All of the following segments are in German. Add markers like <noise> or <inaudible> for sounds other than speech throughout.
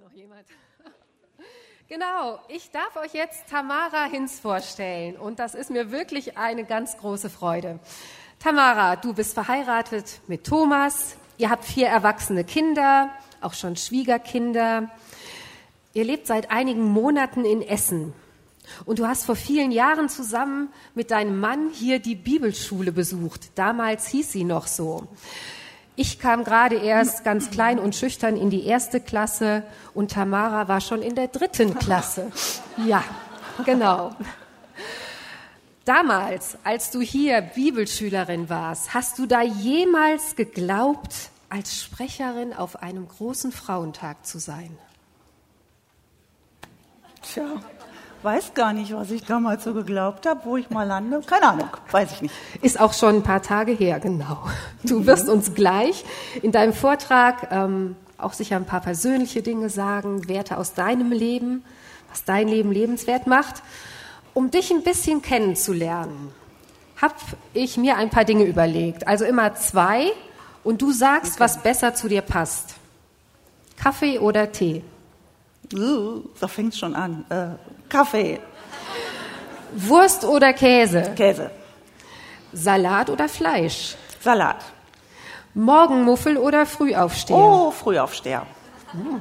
noch jemand? <laughs> Genau, ich darf euch jetzt Tamara Hinz vorstellen und das ist mir wirklich eine ganz große Freude. Tamara, du bist verheiratet mit Thomas, ihr habt vier erwachsene Kinder, auch schon Schwiegerkinder. Ihr lebt seit einigen Monaten in Essen und du hast vor vielen Jahren zusammen mit deinem Mann hier die Bibelschule besucht. Damals hieß sie noch so. Ich kam gerade erst ganz klein und schüchtern in die erste Klasse und Tamara war schon in der dritten Klasse. <laughs> Ja, genau. Damals, als du hier Bibelschülerin warst, hast du da jemals geglaubt, als Sprecherin auf einem großen Frauentag zu sein? Tja, weiß gar nicht, was ich damals so geglaubt habe, wo ich mal lande. Keine Ahnung, weiß ich nicht. Ist auch schon ein paar Tage her, genau. Du wirst uns gleich in deinem Vortrag ähm, auch sicher ein paar persönliche Dinge sagen, Werte aus deinem Leben, was dein Leben lebenswert macht. Um dich ein bisschen kennenzulernen, habe ich mir ein paar Dinge überlegt. Also immer zwei und du sagst, okay. was besser zu dir passt. Kaffee oder Tee? Uh, da fängt schon an. Äh, Kaffee. Wurst oder Käse? Käse. Salat oder Fleisch? Salat. Morgenmuffel oder Frühaufsteher? Oh, Frühaufsteher. Hm.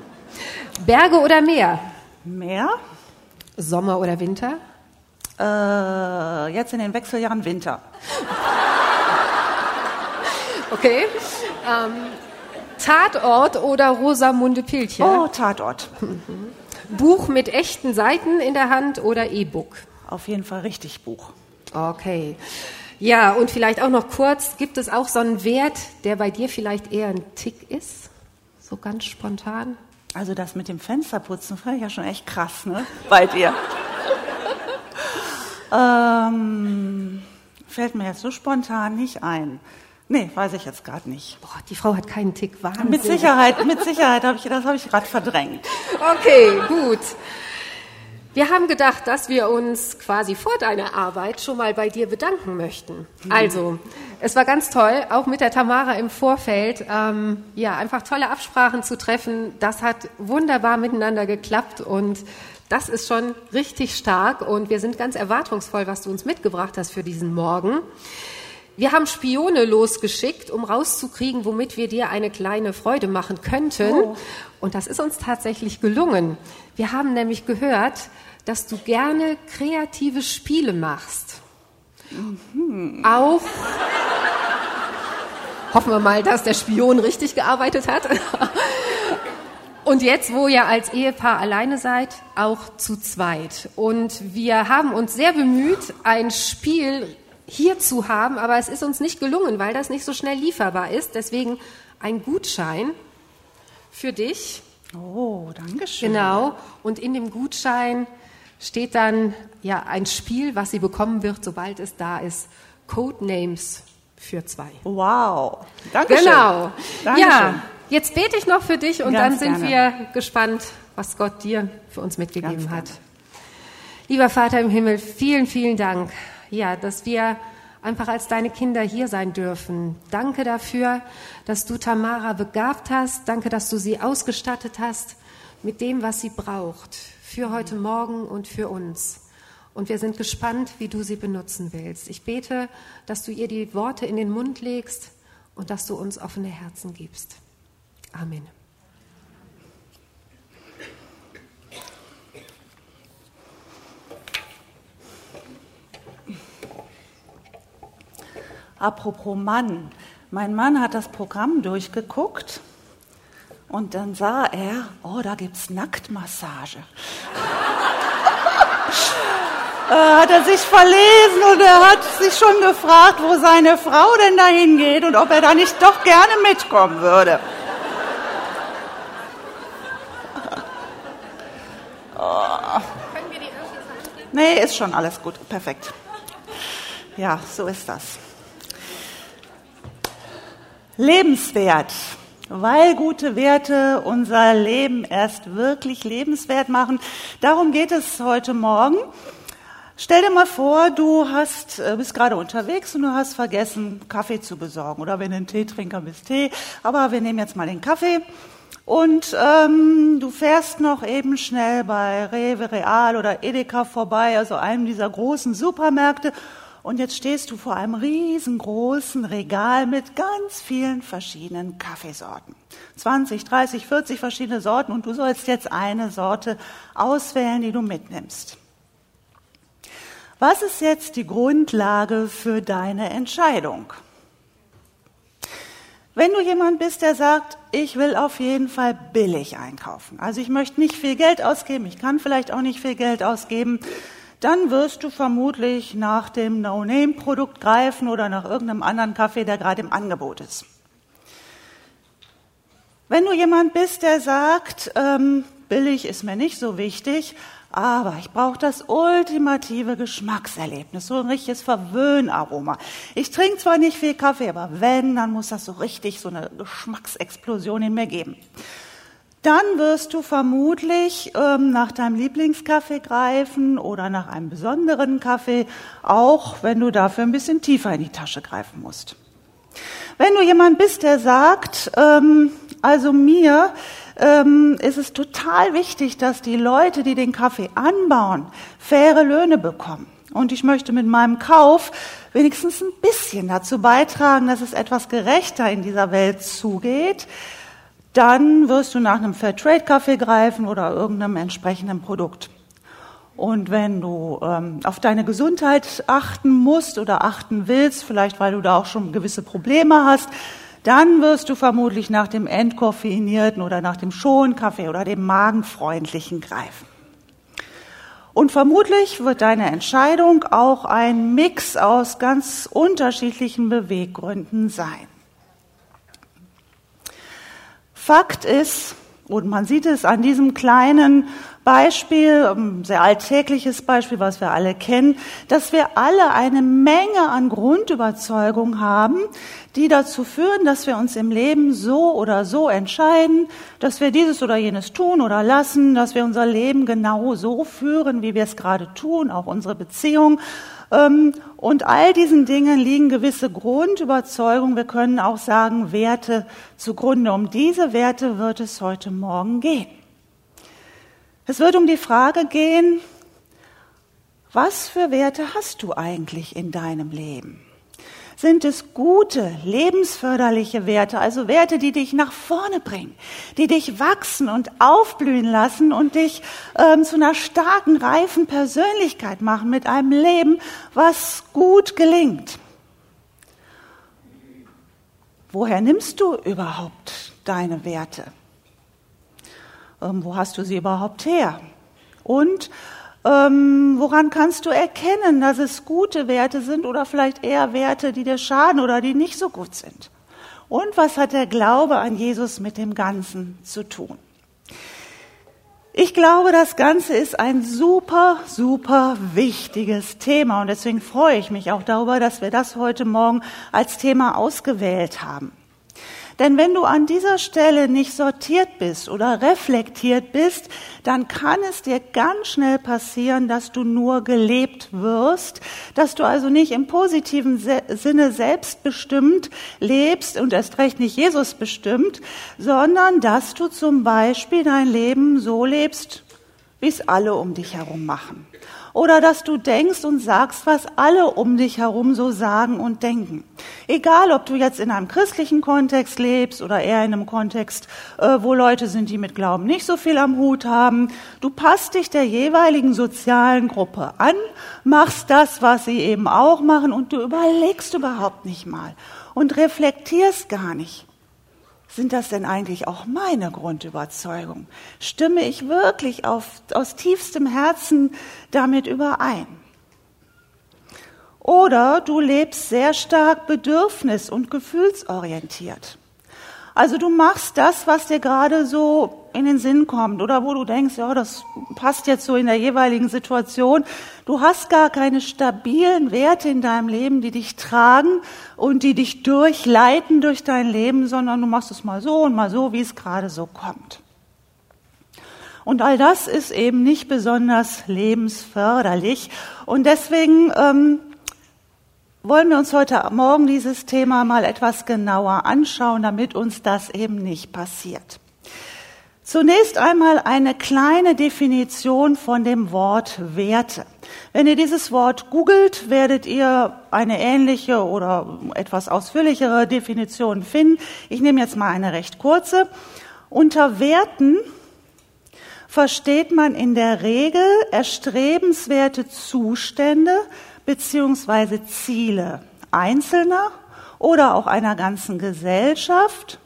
Berge oder Meer? Meer. Sommer oder Winter? Äh, jetzt in den Wechseljahren Winter. <laughs> okay. Ähm, Tatort oder Rosamunde Pilcher? Oh, Tatort. <laughs> Buch mit echten Seiten in der Hand oder E-Book? Auf jeden Fall richtig Buch. Okay. Ja, und vielleicht auch noch kurz, gibt es auch so einen Wert, der bei dir vielleicht eher ein Tick ist? So ganz spontan? Also das mit dem Fensterputzen fand ich ja schon echt krass, ne? Bei dir. <laughs> ähm, fällt mir jetzt so spontan nicht ein. Nee, weiß ich jetzt gerade nicht. Boah, die Frau hat keinen Tick Wahnsinn. Mit Sicherheit, mit Sicherheit habe ich, das habe ich gerade verdrängt. Okay, gut. Wir haben gedacht, dass wir uns quasi vor deiner Arbeit schon mal bei dir bedanken möchten. Mhm. Also, es war ganz toll, auch mit der Tamara im Vorfeld, ähm, ja, einfach tolle Absprachen zu treffen. Das hat wunderbar miteinander geklappt und das ist schon richtig stark und wir sind ganz erwartungsvoll, was du uns mitgebracht hast für diesen Morgen. Wir haben Spione losgeschickt, um rauszukriegen, womit wir dir eine kleine Freude machen könnten. Oh. Und das ist uns tatsächlich gelungen. Wir haben nämlich gehört, dass du gerne kreative Spiele machst. Mhm. Auch hoffen wir mal, dass der Spion richtig gearbeitet hat. Und jetzt, wo ihr als Ehepaar alleine seid, auch zu zweit. Und wir haben uns sehr bemüht, ein Spiel hier zu haben, aber es ist uns nicht gelungen, weil das nicht so schnell lieferbar ist. Deswegen ein Gutschein für dich. Oh, danke schön. Genau. Und in dem Gutschein steht dann ja ein Spiel, was sie bekommen wird, sobald es da ist. Codenames für zwei. Wow. Danke Genau. Dankeschön. Ja, jetzt bete ich noch für dich und Ganz dann sind gerne. wir gespannt, was Gott dir für uns mitgegeben hat. Lieber Vater im Himmel, vielen, vielen Dank ja, dass wir einfach als deine Kinder hier sein dürfen. Danke dafür, dass du Tamara begabt hast. Danke, dass du sie ausgestattet hast mit dem, was sie braucht für heute Morgen und für uns. Und wir sind gespannt, wie du sie benutzen willst. Ich bete, dass du ihr die Worte in den Mund legst und dass du uns offene Herzen gibst. Amen. Apropos Mann. Mein Mann hat das Programm durchgeguckt und dann sah er, oh, da gibt's Nacktmassage. <laughs> äh, hat er sich verlesen und er hat sich schon gefragt, wo seine Frau denn dahin geht und ob er da nicht doch gerne mitkommen würde. Können wir die Nee, ist schon alles gut. Perfekt. Ja, so ist das lebenswert, weil gute Werte unser Leben erst wirklich lebenswert machen. Darum geht es heute Morgen. Stell dir mal vor, du hast, äh, bist gerade unterwegs und du hast vergessen, Kaffee zu besorgen. Oder wenn du einen Teetrinker bist, Tee. Aber wir nehmen jetzt mal den Kaffee. und ähm, du fährst noch eben schnell bei Rewe, Real oder Edeka vorbei, also einem dieser großen Supermärkte. Und jetzt stehst du vor einem riesengroßen Regal mit ganz vielen verschiedenen Kaffeesorten. 20, 30, 40 verschiedene Sorten und du sollst jetzt eine Sorte auswählen, die du mitnimmst. Was ist jetzt die Grundlage für deine Entscheidung? Wenn du jemand bist, der sagt, ich will auf jeden Fall billig einkaufen, also ich möchte nicht viel Geld ausgeben, ich kann vielleicht auch nicht viel Geld ausgeben, dann wirst du vermutlich nach dem No-Name-Produkt greifen oder nach irgendeinem anderen Kaffee, der gerade im Angebot ist. Wenn du jemand bist, der sagt, ähm, billig ist mir nicht so wichtig, aber ich brauche das ultimative Geschmackserlebnis, so ein richtiges Verwöhnaroma. Ich trinke zwar nicht viel Kaffee, aber wenn, dann muss das so richtig so eine Geschmacksexplosion in mir geben. Dann wirst du vermutlich ähm, nach deinem Lieblingskaffee greifen oder nach einem besonderen Kaffee, auch wenn du dafür ein bisschen tiefer in die Tasche greifen musst. Wenn du jemand bist, der sagt, ähm, also mir ähm, ist es total wichtig, dass die Leute, die den Kaffee anbauen, faire Löhne bekommen. Und ich möchte mit meinem Kauf wenigstens ein bisschen dazu beitragen, dass es etwas gerechter in dieser Welt zugeht. Dann wirst du nach einem Fairtrade-Kaffee greifen oder irgendeinem entsprechenden Produkt. Und wenn du ähm, auf deine Gesundheit achten musst oder achten willst, vielleicht weil du da auch schon gewisse Probleme hast, dann wirst du vermutlich nach dem entkoffeinierten oder nach dem Schonkaffee oder dem magenfreundlichen greifen. Und vermutlich wird deine Entscheidung auch ein Mix aus ganz unterschiedlichen Beweggründen sein. Fakt ist, und man sieht es an diesem kleinen Beispiel, ein sehr alltägliches Beispiel, was wir alle kennen, dass wir alle eine Menge an Grundüberzeugungen haben, die dazu führen, dass wir uns im Leben so oder so entscheiden, dass wir dieses oder jenes tun oder lassen, dass wir unser Leben genau so führen, wie wir es gerade tun, auch unsere Beziehung. Ähm, und all diesen Dingen liegen gewisse Grundüberzeugungen, wir können auch sagen Werte zugrunde. Um diese Werte wird es heute Morgen gehen. Es wird um die Frage gehen, was für Werte hast du eigentlich in deinem Leben? Sind es gute, lebensförderliche Werte, also Werte, die dich nach vorne bringen, die dich wachsen und aufblühen lassen und dich ähm, zu einer starken, reifen Persönlichkeit machen mit einem Leben, was gut gelingt? Woher nimmst du überhaupt deine Werte? Ähm, wo hast du sie überhaupt her? Und ähm, woran kannst du erkennen, dass es gute Werte sind oder vielleicht eher Werte, die dir schaden oder die nicht so gut sind? Und was hat der Glaube an Jesus mit dem Ganzen zu tun? Ich glaube, das Ganze ist ein super, super wichtiges Thema und deswegen freue ich mich auch darüber, dass wir das heute Morgen als Thema ausgewählt haben. Denn wenn du an dieser Stelle nicht sortiert bist oder reflektiert bist, dann kann es dir ganz schnell passieren, dass du nur gelebt wirst, dass du also nicht im positiven Sinne selbstbestimmt lebst und erst recht nicht Jesus bestimmt, sondern dass du zum Beispiel dein Leben so lebst, wie es alle um dich herum machen oder dass du denkst und sagst, was alle um dich herum so sagen und denken. Egal, ob du jetzt in einem christlichen Kontext lebst oder eher in einem Kontext, äh, wo Leute sind, die mit Glauben nicht so viel am Hut haben, du passt dich der jeweiligen sozialen Gruppe an, machst das, was sie eben auch machen und du überlegst überhaupt nicht mal und reflektierst gar nicht. Sind das denn eigentlich auch meine Grundüberzeugungen? Stimme ich wirklich auf, aus tiefstem Herzen damit überein? Oder du lebst sehr stark bedürfnis- und gefühlsorientiert. Also du machst das, was dir gerade so in den Sinn kommt oder wo du denkst, ja, das passt jetzt so in der jeweiligen Situation. Du hast gar keine stabilen Werte in deinem Leben, die dich tragen und die dich durchleiten durch dein Leben, sondern du machst es mal so und mal so, wie es gerade so kommt. Und all das ist eben nicht besonders lebensförderlich. Und deswegen ähm, wollen wir uns heute Morgen dieses Thema mal etwas genauer anschauen, damit uns das eben nicht passiert. Zunächst einmal eine kleine Definition von dem Wort Werte. Wenn ihr dieses Wort googelt, werdet ihr eine ähnliche oder etwas ausführlichere Definition finden. Ich nehme jetzt mal eine recht kurze. Unter Werten versteht man in der Regel erstrebenswerte Zustände beziehungsweise Ziele einzelner oder auch einer ganzen Gesellschaft,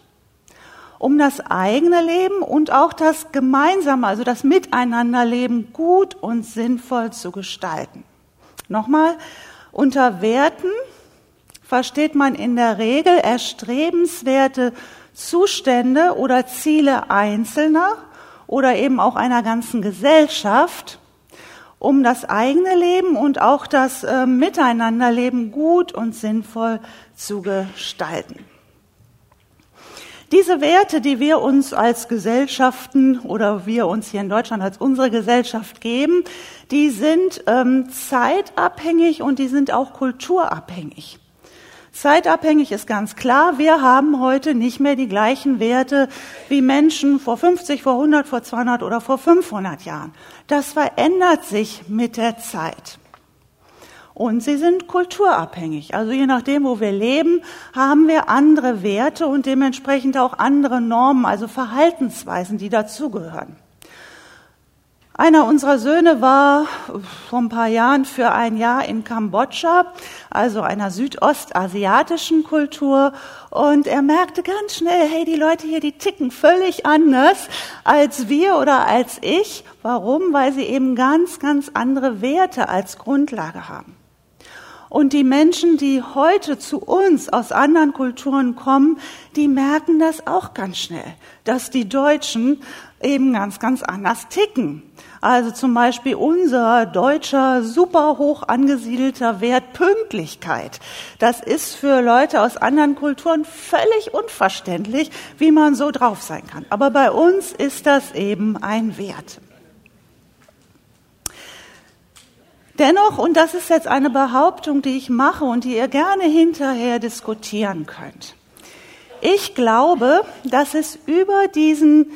um das eigene Leben und auch das gemeinsame, also das Miteinanderleben gut und sinnvoll zu gestalten. Nochmal, unter Werten versteht man in der Regel erstrebenswerte Zustände oder Ziele Einzelner oder eben auch einer ganzen Gesellschaft, um das eigene Leben und auch das äh, Miteinanderleben gut und sinnvoll zu gestalten. Diese Werte, die wir uns als Gesellschaften oder wir uns hier in Deutschland als unsere Gesellschaft geben, die sind ähm, zeitabhängig und die sind auch kulturabhängig. Zeitabhängig ist ganz klar, wir haben heute nicht mehr die gleichen Werte wie Menschen vor 50, vor 100, vor 200 oder vor 500 Jahren. Das verändert sich mit der Zeit. Und sie sind kulturabhängig. Also je nachdem, wo wir leben, haben wir andere Werte und dementsprechend auch andere Normen, also Verhaltensweisen, die dazugehören. Einer unserer Söhne war vor ein paar Jahren für ein Jahr in Kambodscha, also einer südostasiatischen Kultur, und er merkte ganz schnell, hey, die Leute hier, die ticken völlig anders als wir oder als ich. Warum? Weil sie eben ganz, ganz andere Werte als Grundlage haben. Und die Menschen, die heute zu uns aus anderen Kulturen kommen, die merken das auch ganz schnell, dass die Deutschen eben ganz, ganz anders ticken. Also zum Beispiel unser deutscher, super hoch angesiedelter Wert Pünktlichkeit. Das ist für Leute aus anderen Kulturen völlig unverständlich, wie man so drauf sein kann. Aber bei uns ist das eben ein Wert. Dennoch, und das ist jetzt eine Behauptung, die ich mache und die ihr gerne hinterher diskutieren könnt. Ich glaube, dass es über diesen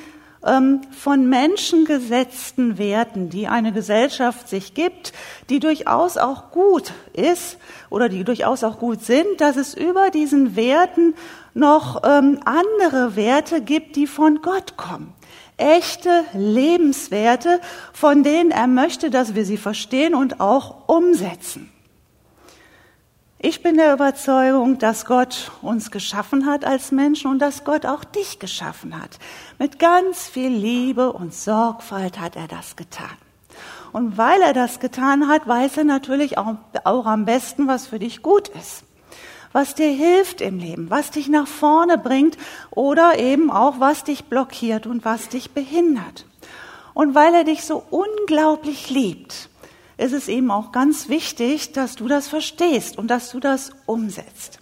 ähm, von Menschen gesetzten Werten, die eine Gesellschaft sich gibt, die durchaus auch gut ist oder die durchaus auch gut sind, dass es über diesen Werten noch ähm, andere Werte gibt, die von Gott kommen. Echte Lebenswerte, von denen er möchte, dass wir sie verstehen und auch umsetzen. Ich bin der Überzeugung, dass Gott uns geschaffen hat als Menschen und dass Gott auch dich geschaffen hat. Mit ganz viel Liebe und Sorgfalt hat er das getan. Und weil er das getan hat, weiß er natürlich auch, auch am besten, was für dich gut ist. Was dir hilft im Leben, was dich nach vorne bringt oder eben auch, was dich blockiert und was dich behindert. Und weil er dich so unglaublich liebt, ist es eben auch ganz wichtig, dass du das verstehst und dass du das umsetzt.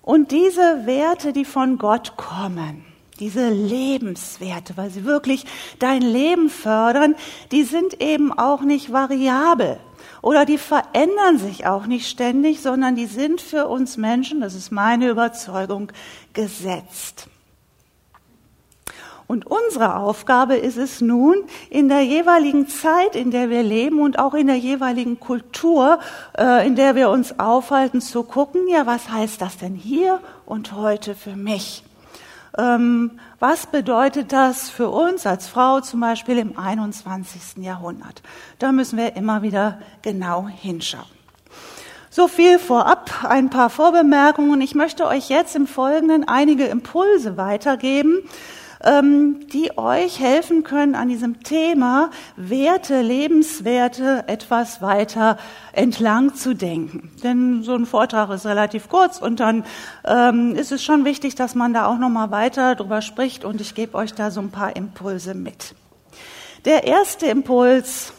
Und diese Werte, die von Gott kommen, diese Lebenswerte, weil sie wirklich dein Leben fördern, die sind eben auch nicht variabel oder die verändern sich auch nicht ständig, sondern die sind für uns Menschen, das ist meine Überzeugung, gesetzt. Und unsere Aufgabe ist es nun, in der jeweiligen Zeit, in der wir leben und auch in der jeweiligen Kultur, äh, in der wir uns aufhalten, zu gucken, ja, was heißt das denn hier und heute für mich? Ähm, was bedeutet das für uns als Frau zum Beispiel im 21. Jahrhundert? Da müssen wir immer wieder genau hinschauen. So viel vorab, ein paar Vorbemerkungen. Ich möchte euch jetzt im Folgenden einige Impulse weitergeben, die euch helfen können, an diesem Thema Werte, Lebenswerte etwas weiter entlang zu denken. Denn so ein Vortrag ist relativ kurz und dann ähm, ist es schon wichtig, dass man da auch noch mal weiter drüber spricht und ich gebe euch da so ein paar Impulse mit. Der erste Impuls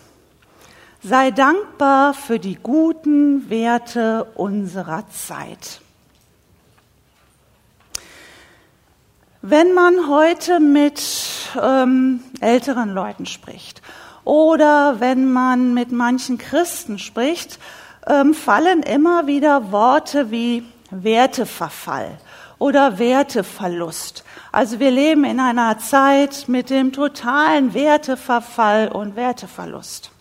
Sei dankbar für die guten Werte unserer Zeit. Wenn man heute mit ähm, älteren Leuten spricht oder wenn man mit manchen Christen spricht, ähm, fallen immer wieder Worte wie Werteverfall oder Werteverlust. Also wir leben in einer Zeit mit dem totalen Werteverfall und Werteverlust.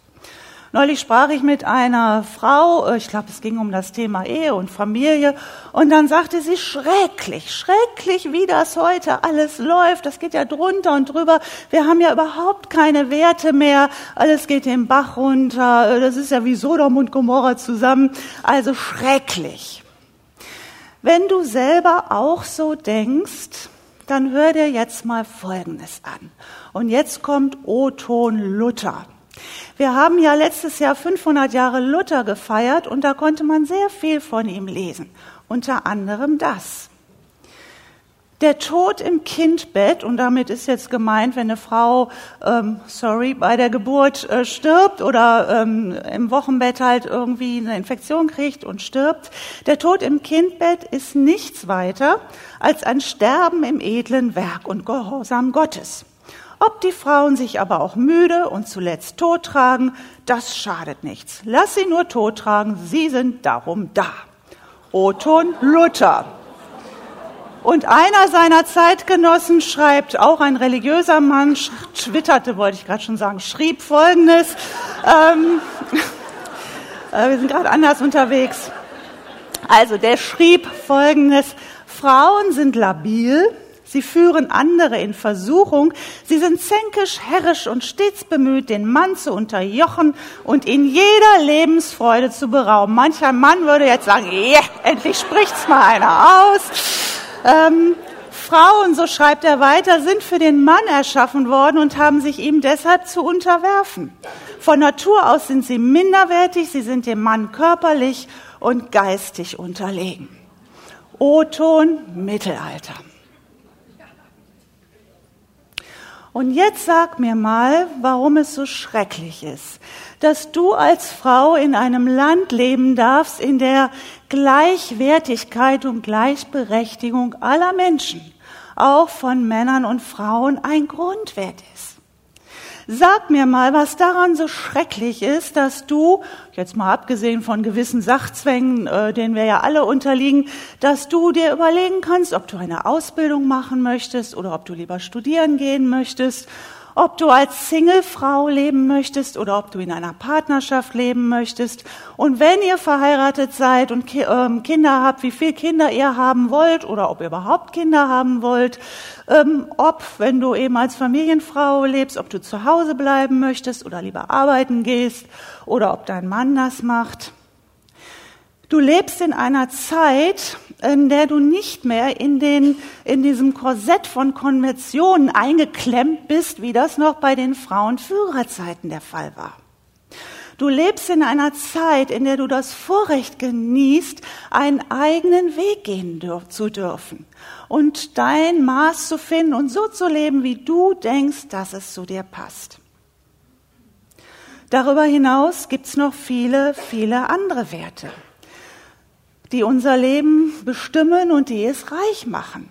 Neulich sprach ich mit einer Frau, äh, ich glaube, es ging um das Thema Ehe und Familie, und dann sagte sie, schrecklich, schrecklich, wie das heute alles läuft, das geht ja drunter und drüber, wir haben ja überhaupt keine Werte mehr, alles geht den Bach runter, äh, das ist ja wie Sodom und Gomorra zusammen, also schrecklich. Wenn du selber auch so denkst, dann hör dir jetzt mal Folgendes an. Und jetzt kommt O-Ton Luther. Wir haben ja letztes Jahr 500 Jahre Luther gefeiert und da konnte man sehr viel von ihm lesen. Unter anderem das. Der Tod im Kindbett, und damit ist jetzt gemeint, wenn eine Frau, ähm, sorry, bei der Geburt äh, stirbt oder ähm, im Wochenbett halt irgendwie eine Infektion kriegt und stirbt. Der Tod im Kindbett ist nichts weiter als ein Sterben im edlen Werk und Gehorsam Gottes. Ob die Frauen sich aber auch müde und zuletzt tot tragen, das schadet nichts. Lass sie nur tot tragen, sie sind darum da. Oton Luther. Und einer seiner Zeitgenossen schreibt, auch ein religiöser Mann, twitterte, wollte ich gerade schon sagen, schrieb Folgendes. Ähm, <laughs> äh, wir sind gerade anders unterwegs. Also der schrieb Folgendes. Frauen sind labil, Sie führen andere in Versuchung. Sie sind zänkisch, herrisch und stets bemüht, den Mann zu unterjochen und ihn jeder Lebensfreude zu berauben. Mancher Mann würde jetzt sagen, yeah, endlich spricht's mal einer aus. Ähm, Frauen, so schreibt er weiter, sind für den Mann erschaffen worden und haben sich ihm deshalb zu unterwerfen. Von Natur aus sind sie minderwertig, sie sind dem Mann körperlich und geistig unterlegen. O-Ton Mittelalter. Und jetzt sag mir mal, warum es so schrecklich ist, dass du als Frau in einem Land leben darfst, in der Gleichwertigkeit und Gleichberechtigung aller Menschen, auch von Männern und Frauen, ein Grundwert ist. Sag mir mal, was daran so schrecklich ist, dass du, jetzt mal abgesehen von gewissen Sachzwängen, äh, denen wir ja alle unterliegen, dass du dir überlegen kannst, ob du eine Ausbildung machen möchtest oder ob du lieber studieren gehen möchtest ob du als Singlefrau leben möchtest oder ob du in einer Partnerschaft leben möchtest. Und wenn ihr verheiratet seid und ähm, Kinder habt, wie viele Kinder ihr haben wollt oder ob ihr überhaupt Kinder haben wollt, ähm, ob, wenn du eben als Familienfrau lebst, ob du zu Hause bleiben möchtest oder lieber arbeiten gehst oder ob dein Mann das macht. Du lebst in einer Zeit, in der du nicht mehr in, den, in diesem Korsett von Konventionen eingeklemmt bist, wie das noch bei den Frauenführerzeiten der Fall war. Du lebst in einer Zeit, in der du das Vorrecht genießt, einen eigenen Weg gehen zu dürfen und dein Maß zu finden und so zu leben, wie du denkst, dass es zu dir passt. Darüber hinaus gibt's noch viele, viele andere Werte die unser Leben bestimmen und die es reich machen.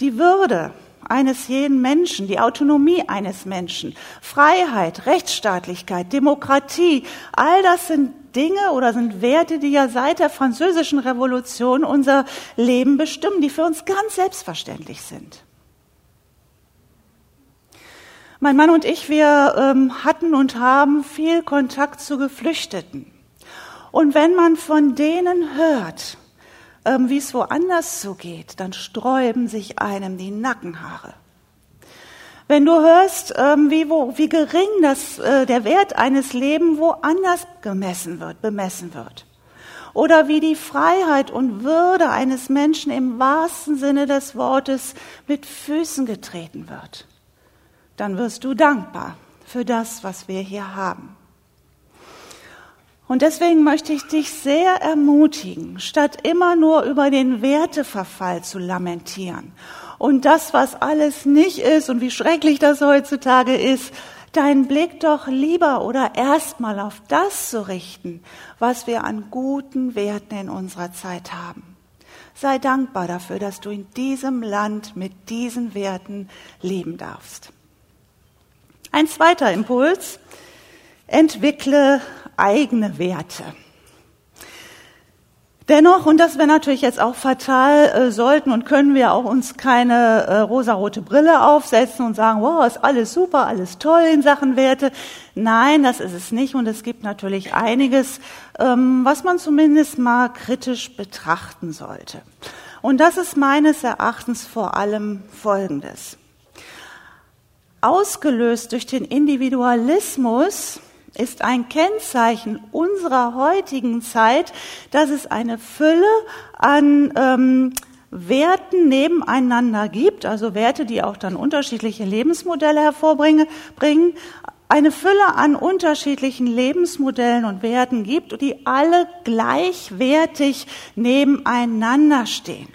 Die Würde eines jeden Menschen, die Autonomie eines Menschen, Freiheit, Rechtsstaatlichkeit, Demokratie, all das sind Dinge oder sind Werte, die ja seit der französischen Revolution unser Leben bestimmen, die für uns ganz selbstverständlich sind. Mein Mann und ich, wir ähm, hatten und haben viel Kontakt zu Geflüchteten. Und wenn man von denen hört, ähm, wie es woanders so geht, dann sträuben sich einem die Nackenhaare. Wenn du hörst, ähm, wie, wo, wie gering das, äh, der Wert eines Lebens woanders gemessen wird, bemessen wird. Oder wie die Freiheit und Würde eines Menschen im wahrsten Sinne des Wortes mit Füßen getreten wird, dann wirst du dankbar für das, was wir hier haben. Und deswegen möchte ich dich sehr ermutigen, statt immer nur über den Werteverfall zu lamentieren und das, was alles nicht ist und wie schrecklich das heutzutage ist, deinen Blick doch lieber oder erstmal auf das zu richten, was wir an guten Werten in unserer Zeit haben. Sei dankbar dafür, dass du in diesem Land mit diesen Werten leben darfst. Ein zweiter Impuls. Entwickle eigene Werte. Dennoch, und das wäre natürlich jetzt auch fatal, äh, sollten und können wir auch uns keine äh, rosarote Brille aufsetzen und sagen, wow, ist alles super, alles toll in Sachen Werte. Nein, das ist es nicht. Und es gibt natürlich einiges, ähm, was man zumindest mal kritisch betrachten sollte. Und das ist meines Erachtens vor allem Folgendes. Ausgelöst durch den Individualismus ist ein Kennzeichen unserer heutigen Zeit, dass es eine Fülle an ähm, Werten nebeneinander gibt, also Werte, die auch dann unterschiedliche Lebensmodelle hervorbringen, bringen, eine Fülle an unterschiedlichen Lebensmodellen und Werten gibt, die alle gleichwertig nebeneinander stehen.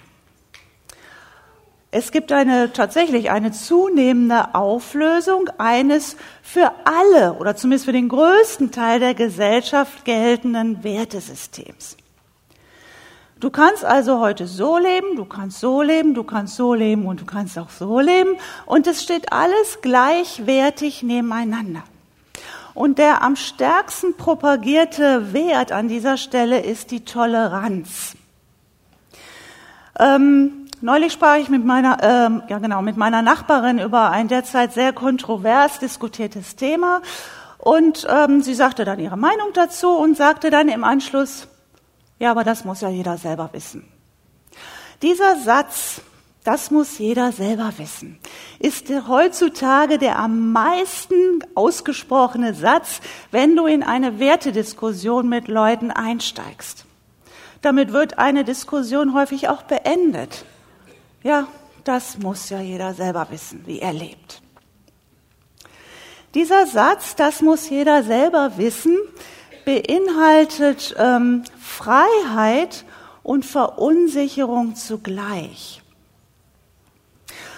Es gibt eine, tatsächlich eine zunehmende Auflösung eines für alle oder zumindest für den größten Teil der Gesellschaft geltenden Wertesystems. Du kannst also heute so leben, du kannst so leben, du kannst so leben und du kannst auch so leben und es steht alles gleichwertig nebeneinander. Und der am stärksten propagierte Wert an dieser Stelle ist die Toleranz. Ähm, Neulich sprach ich mit meiner, ähm, ja genau, mit meiner Nachbarin über ein derzeit sehr kontrovers diskutiertes Thema und ähm, sie sagte dann ihre Meinung dazu und sagte dann im Anschluss, ja, aber das muss ja jeder selber wissen. Dieser Satz, das muss jeder selber wissen, ist heutzutage der am meisten ausgesprochene Satz, wenn du in eine Wertediskussion mit Leuten einsteigst. Damit wird eine Diskussion häufig auch beendet. Ja, das muss ja jeder selber wissen, wie er lebt. Dieser Satz, das muss jeder selber wissen, beinhaltet ähm, Freiheit und Verunsicherung zugleich.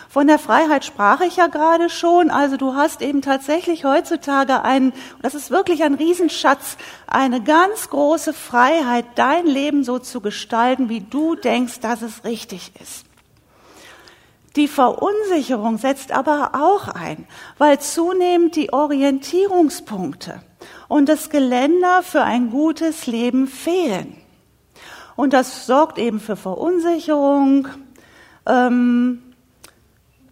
Von der Freiheit sprach ich ja gerade schon. Also du hast eben tatsächlich heutzutage einen, das ist wirklich ein Riesenschatz, eine ganz große Freiheit, dein Leben so zu gestalten, wie du denkst, dass es richtig ist. Die Verunsicherung setzt aber auch ein, weil zunehmend die Orientierungspunkte und das Geländer für ein gutes Leben fehlen. Und das sorgt eben für Verunsicherung. Ähm,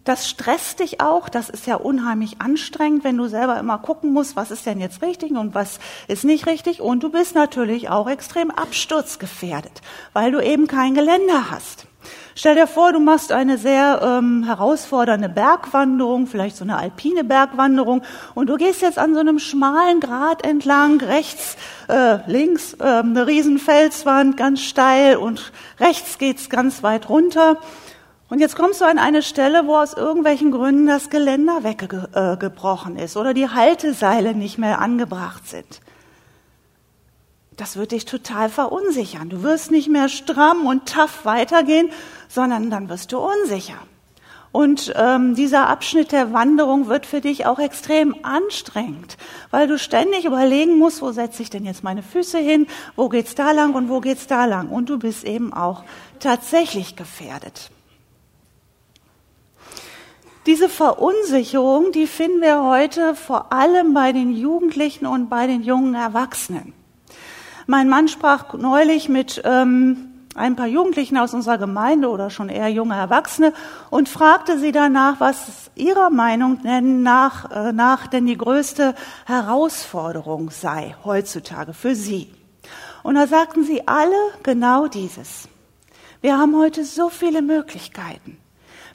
das stresst dich auch. Das ist ja unheimlich anstrengend, wenn du selber immer gucken musst, was ist denn jetzt richtig und was ist nicht richtig. Und du bist natürlich auch extrem absturzgefährdet, weil du eben kein Geländer hast. Stell dir vor, du machst eine sehr ähm, herausfordernde Bergwanderung, vielleicht so eine alpine Bergwanderung, und du gehst jetzt an so einem schmalen Grat entlang, rechts, äh, links äh, eine riesen Felswand, ganz steil, und rechts geht's ganz weit runter. Und jetzt kommst du an eine Stelle, wo aus irgendwelchen Gründen das Geländer weggebrochen ist oder die Halteseile nicht mehr angebracht sind das wird dich total verunsichern. Du wirst nicht mehr stramm und tough weitergehen, sondern dann wirst du unsicher. Und ähm, dieser Abschnitt der Wanderung wird für dich auch extrem anstrengend, weil du ständig überlegen musst, wo setze ich denn jetzt meine Füße hin, wo geht's da lang und wo geht's da lang. Und du bist eben auch tatsächlich gefährdet. Diese Verunsicherung, die finden wir heute vor allem bei den Jugendlichen und bei den jungen Erwachsenen. Mein Mann sprach neulich mit ähm, ein paar Jugendlichen aus unserer Gemeinde oder schon eher junge Erwachsene und fragte sie danach, was ihrer Meinung nach, äh, nach denn die größte Herausforderung sei heutzutage für sie. Und da sagten sie alle genau dieses. Wir haben heute so viele Möglichkeiten.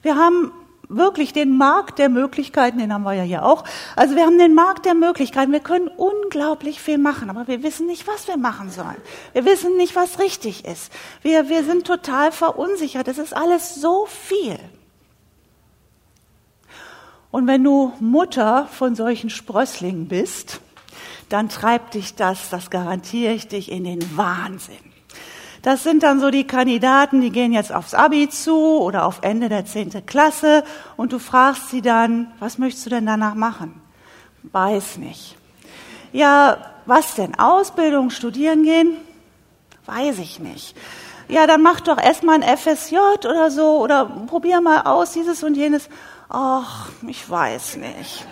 Wir haben wirklich den Markt der Möglichkeiten, den haben wir ja hier auch. Also wir haben den Markt der Möglichkeiten. Wir können unglaublich viel machen, aber wir wissen nicht, was wir machen sollen. Wir wissen nicht, was richtig ist. Wir, wir sind total verunsichert. Es ist alles so viel. Und wenn du Mutter von solchen Sprösslingen bist, dann treibt dich das, das garantiere ich dich, in den Wahnsinn. Das sind dann so die Kandidaten, die gehen jetzt aufs Abi zu oder auf Ende der zehnte Klasse und du fragst sie dann, was möchtest du denn danach machen? Weiß nicht. Ja, was denn? Ausbildung, studieren gehen? Weiß ich nicht. Ja, dann mach doch erstmal ein FSJ oder so oder probier mal aus dieses und jenes. Ach, ich weiß nicht.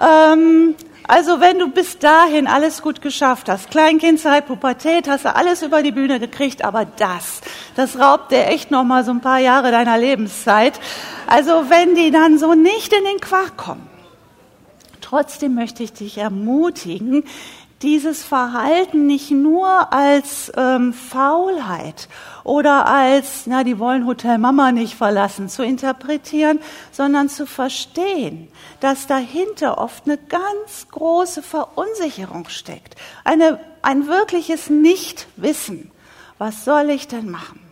Ähm, Also wenn du bis dahin alles gut geschafft hast, Kleinkindzeit, Pubertät, hast du alles über die Bühne gekriegt, aber das, das raubt dir echt noch mal so ein paar Jahre deiner Lebenszeit. Also wenn die dann so nicht in den Quark kommen. Trotzdem möchte ich dich ermutigen, dieses Verhalten nicht nur als ähm, Faulheit oder als, na, die wollen Hotel Mama nicht verlassen, zu interpretieren, sondern zu verstehen, dass dahinter oft eine ganz große Verunsicherung steckt, eine, ein wirkliches Nichtwissen. Was soll ich denn machen?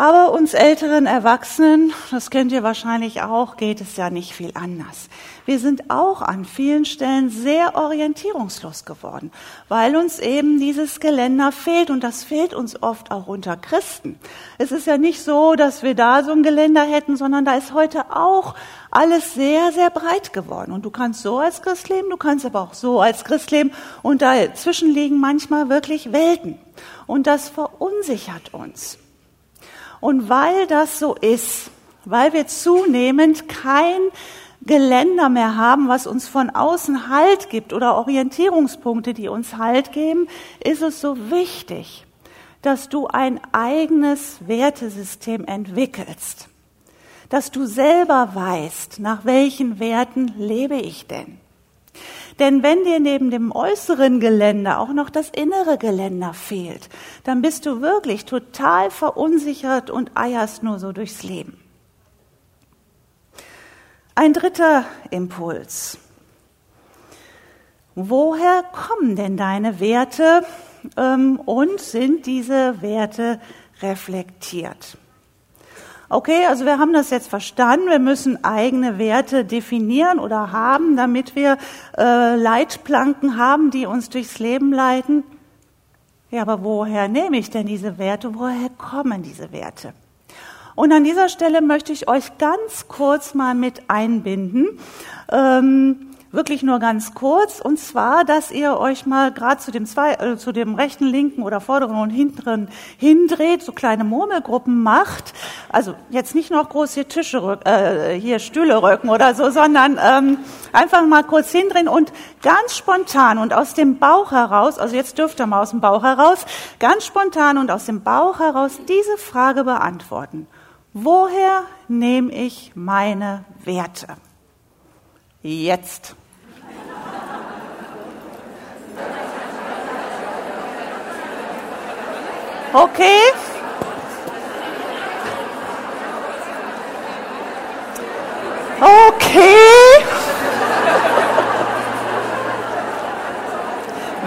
Aber uns älteren Erwachsenen, das kennt ihr wahrscheinlich auch, geht es ja nicht viel anders. Wir sind auch an vielen Stellen sehr orientierungslos geworden, weil uns eben dieses Geländer fehlt und das fehlt uns oft auch unter Christen. Es ist ja nicht so, dass wir da so ein Geländer hätten, sondern da ist heute auch alles sehr, sehr breit geworden. Und du kannst so als Christ leben, du kannst aber auch so als Christ leben und dazwischen liegen manchmal wirklich Welten. Und das verunsichert uns. Und weil das so ist, weil wir zunehmend kein Geländer mehr haben, was uns von außen Halt gibt oder Orientierungspunkte, die uns Halt geben, ist es so wichtig, dass du ein eigenes Wertesystem entwickelst, dass du selber weißt, nach welchen Werten lebe ich denn. Denn wenn dir neben dem äußeren Geländer auch noch das innere Geländer fehlt, dann bist du wirklich total verunsichert und eierst nur so durchs Leben. Ein dritter Impuls. Woher kommen denn deine Werte ähm, und sind diese Werte reflektiert? Okay, also wir haben das jetzt verstanden. Wir müssen eigene Werte definieren oder haben, damit wir äh, Leitplanken haben, die uns durchs Leben leiten. Ja, aber woher nehme ich denn diese Werte? Woher kommen diese Werte? Und an dieser Stelle möchte ich euch ganz kurz mal mit einbinden. Ähm, wirklich nur ganz kurz, und zwar, dass ihr euch mal gerade zu dem zwei, äh, zu dem rechten, linken oder vorderen und hinteren hindreht, so kleine Murmelgruppen macht. Also jetzt nicht noch groß hier Tische, äh, hier Stühle rücken oder so, sondern ähm, einfach mal kurz hindrehen und ganz spontan und aus dem Bauch heraus, also jetzt dürft ihr mal aus dem Bauch heraus, ganz spontan und aus dem Bauch heraus diese Frage beantworten. Woher nehme ich meine Werte? Jetzt. Okay. Okay.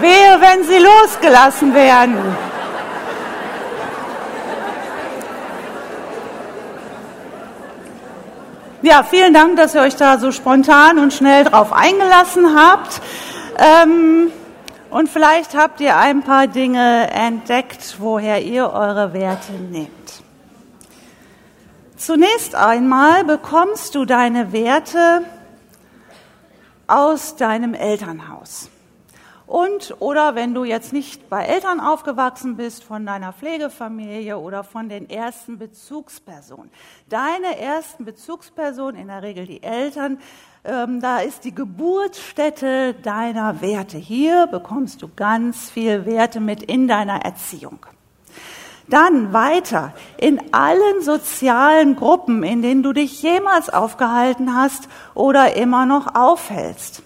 Wehe, wenn sie losgelassen werden. Ja, vielen Dank, dass ihr euch da so spontan und schnell drauf eingelassen habt. Ähm, und vielleicht habt ihr ein paar Dinge entdeckt, woher ihr eure Werte nehmt. Zunächst einmal bekommst du deine Werte aus deinem Elternhaus. Und oder wenn du jetzt nicht bei Eltern aufgewachsen bist, von deiner Pflegefamilie oder von den ersten Bezugspersonen. Deine ersten Bezugspersonen, in der Regel die Eltern, ähm, da ist die Geburtsstätte deiner Werte. Hier bekommst du ganz viel Werte mit in deiner Erziehung. Dann weiter in allen sozialen Gruppen, in denen du dich jemals aufgehalten hast oder immer noch aufhältst.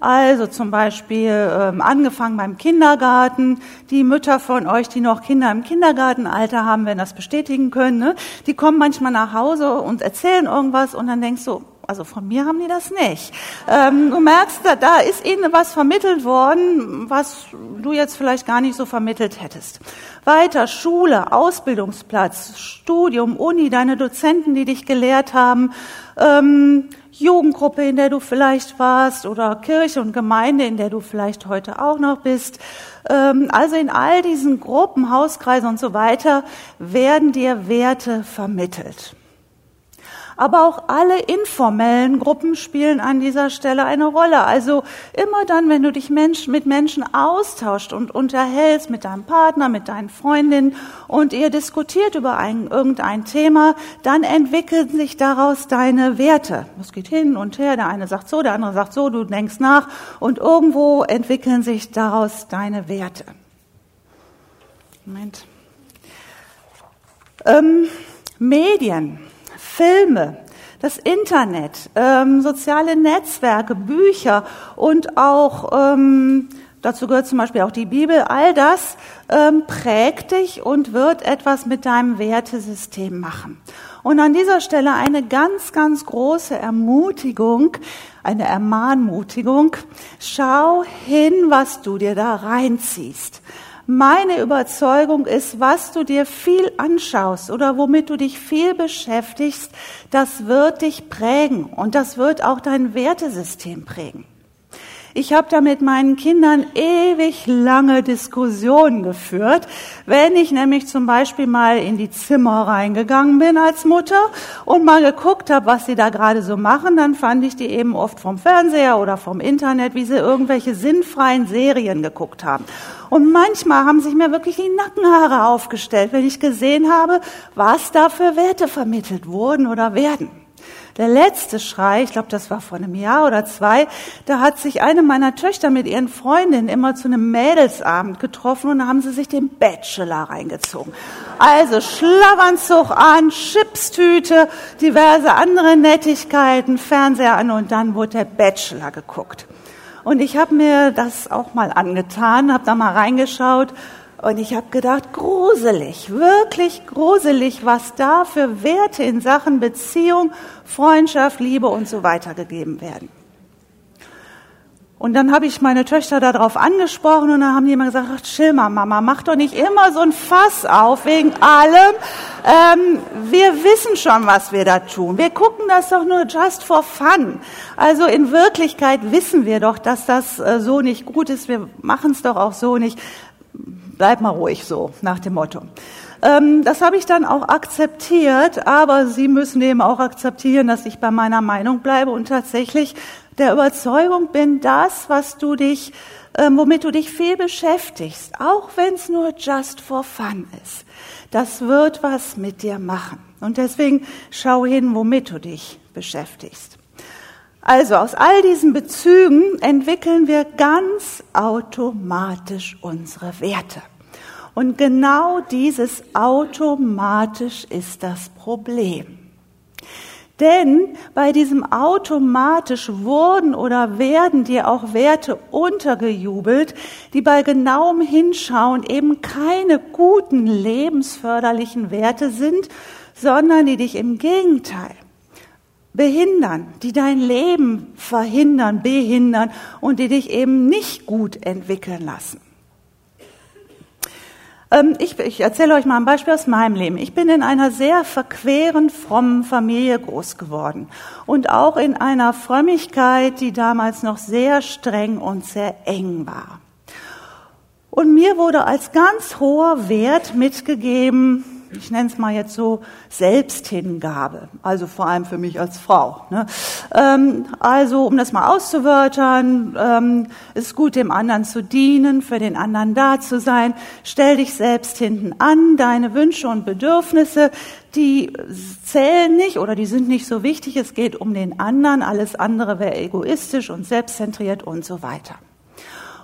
Also zum Beispiel ähm, angefangen beim Kindergarten. Die Mütter von euch, die noch Kinder im Kindergartenalter haben, werden das bestätigen können. Ne? Die kommen manchmal nach Hause und erzählen irgendwas und dann denkst du, also von mir haben die das nicht. Ähm, du merkst, da, da ist ihnen was vermittelt worden, was du jetzt vielleicht gar nicht so vermittelt hättest. Weiter, Schule, Ausbildungsplatz, Studium, Uni, deine Dozenten, die dich gelehrt haben, ähm, Jugendgruppe, in der du vielleicht warst, oder Kirche und Gemeinde, in der du vielleicht heute auch noch bist. Ähm, also in all diesen Gruppen, Hauskreise und so weiter werden dir Werte vermittelt. Aber auch alle informellen Gruppen spielen an dieser Stelle eine Rolle. Also immer dann, wenn du dich mit Menschen austauscht und unterhältst, mit deinem Partner, mit deinen Freundinnen und ihr diskutiert über ein, irgendein Thema, dann entwickeln sich daraus deine Werte. Es geht hin und her, der eine sagt so, der andere sagt so, du denkst nach und irgendwo entwickeln sich daraus deine Werte. Moment. Ähm, Medien, Filme, das Internet, ähm, soziale Netzwerke, Bücher und auch ähm, dazu gehört zum Beispiel auch die Bibel. All das ähm, prägt dich und wird etwas mit deinem Wertesystem machen. Und an dieser Stelle eine ganz, ganz große Ermutigung, eine Ermahnmutigung. Schau hin, was du dir da reinziehst. Meine Überzeugung ist, was du dir viel anschaust oder womit du dich viel beschäftigst, das wird dich prägen und das wird auch dein Wertesystem prägen. Ich habe da mit meinen Kindern ewig lange Diskussionen geführt. Wenn ich nämlich zum Beispiel mal in die Zimmer reingegangen bin als Mutter und mal geguckt habe, was sie da gerade so machen, dann fand ich die eben oft vom Fernseher oder vom Internet, wie sie irgendwelche sinnfreien Serien geguckt haben. Und manchmal haben sich mir wirklich die Nackenhaare aufgestellt, wenn ich gesehen habe, was da für Werte vermittelt wurden oder werden. Der letzte Schrei, ich glaube, das war vor einem Jahr oder zwei, da hat sich eine meiner Töchter mit ihren Freundinnen immer zu einem Mädelsabend getroffen und da haben sie sich den Bachelor reingezogen. Also Schlafanzug an, Chipstüte, diverse andere Nettigkeiten, Fernseher an und dann wurde der Bachelor geguckt. Und ich habe mir das auch mal angetan, habe da mal reingeschaut und ich habe gedacht, gruselig, wirklich gruselig, was da für Werte in Sachen Beziehung, Freundschaft, Liebe und so weiter gegeben werden. Und dann habe ich meine Töchter darauf angesprochen und dann haben die immer gesagt, ach, chill Mama, mach doch nicht immer so ein Fass auf wegen allem. Ähm, wir wissen schon, was wir da tun. Wir gucken das doch nur just for fun. Also in Wirklichkeit wissen wir doch, dass das äh, so nicht gut ist. Wir machen es doch auch so nicht bleib mal ruhig so, nach dem Motto. Ähm, das habe ich dann auch akzeptiert, aber Sie müssen eben auch akzeptieren, dass ich bei meiner Meinung bleibe und tatsächlich der Überzeugung bin, das, was du dich, ähm, womit du dich viel beschäftigst, auch wenn es nur just for fun ist, das wird was mit dir machen. Und deswegen schau hin, womit du dich beschäftigst. Also aus all diesen Bezügen entwickeln wir ganz automatisch unsere Werte. Und genau dieses automatisch ist das Problem. Denn bei diesem automatisch wurden oder werden dir auch Werte untergejubelt, die bei genauem Hinschauen eben keine guten lebensförderlichen Werte sind, sondern die dich im Gegenteil behindern, die dein Leben verhindern, behindern und die dich eben nicht gut entwickeln lassen. Ähm, ich, ich erzähle euch mal ein Beispiel aus meinem Leben. Ich bin in einer sehr verqueren, frommen Familie groß geworden und auch in einer Frömmigkeit, die damals noch sehr streng und sehr eng war. Und mir wurde als ganz hoher Wert mitgegeben, ich nenne es mal jetzt so, Selbsthingabe, also vor allem für mich als Frau. Ne? Ähm, also um das mal auszuwörtern, ähm, ist gut, dem anderen zu dienen, für den anderen da zu sein. Stell dich selbst hinten an, deine Wünsche und Bedürfnisse, die zählen nicht oder die sind nicht so wichtig. Es geht um den anderen, alles andere wäre egoistisch und selbstzentriert und so weiter.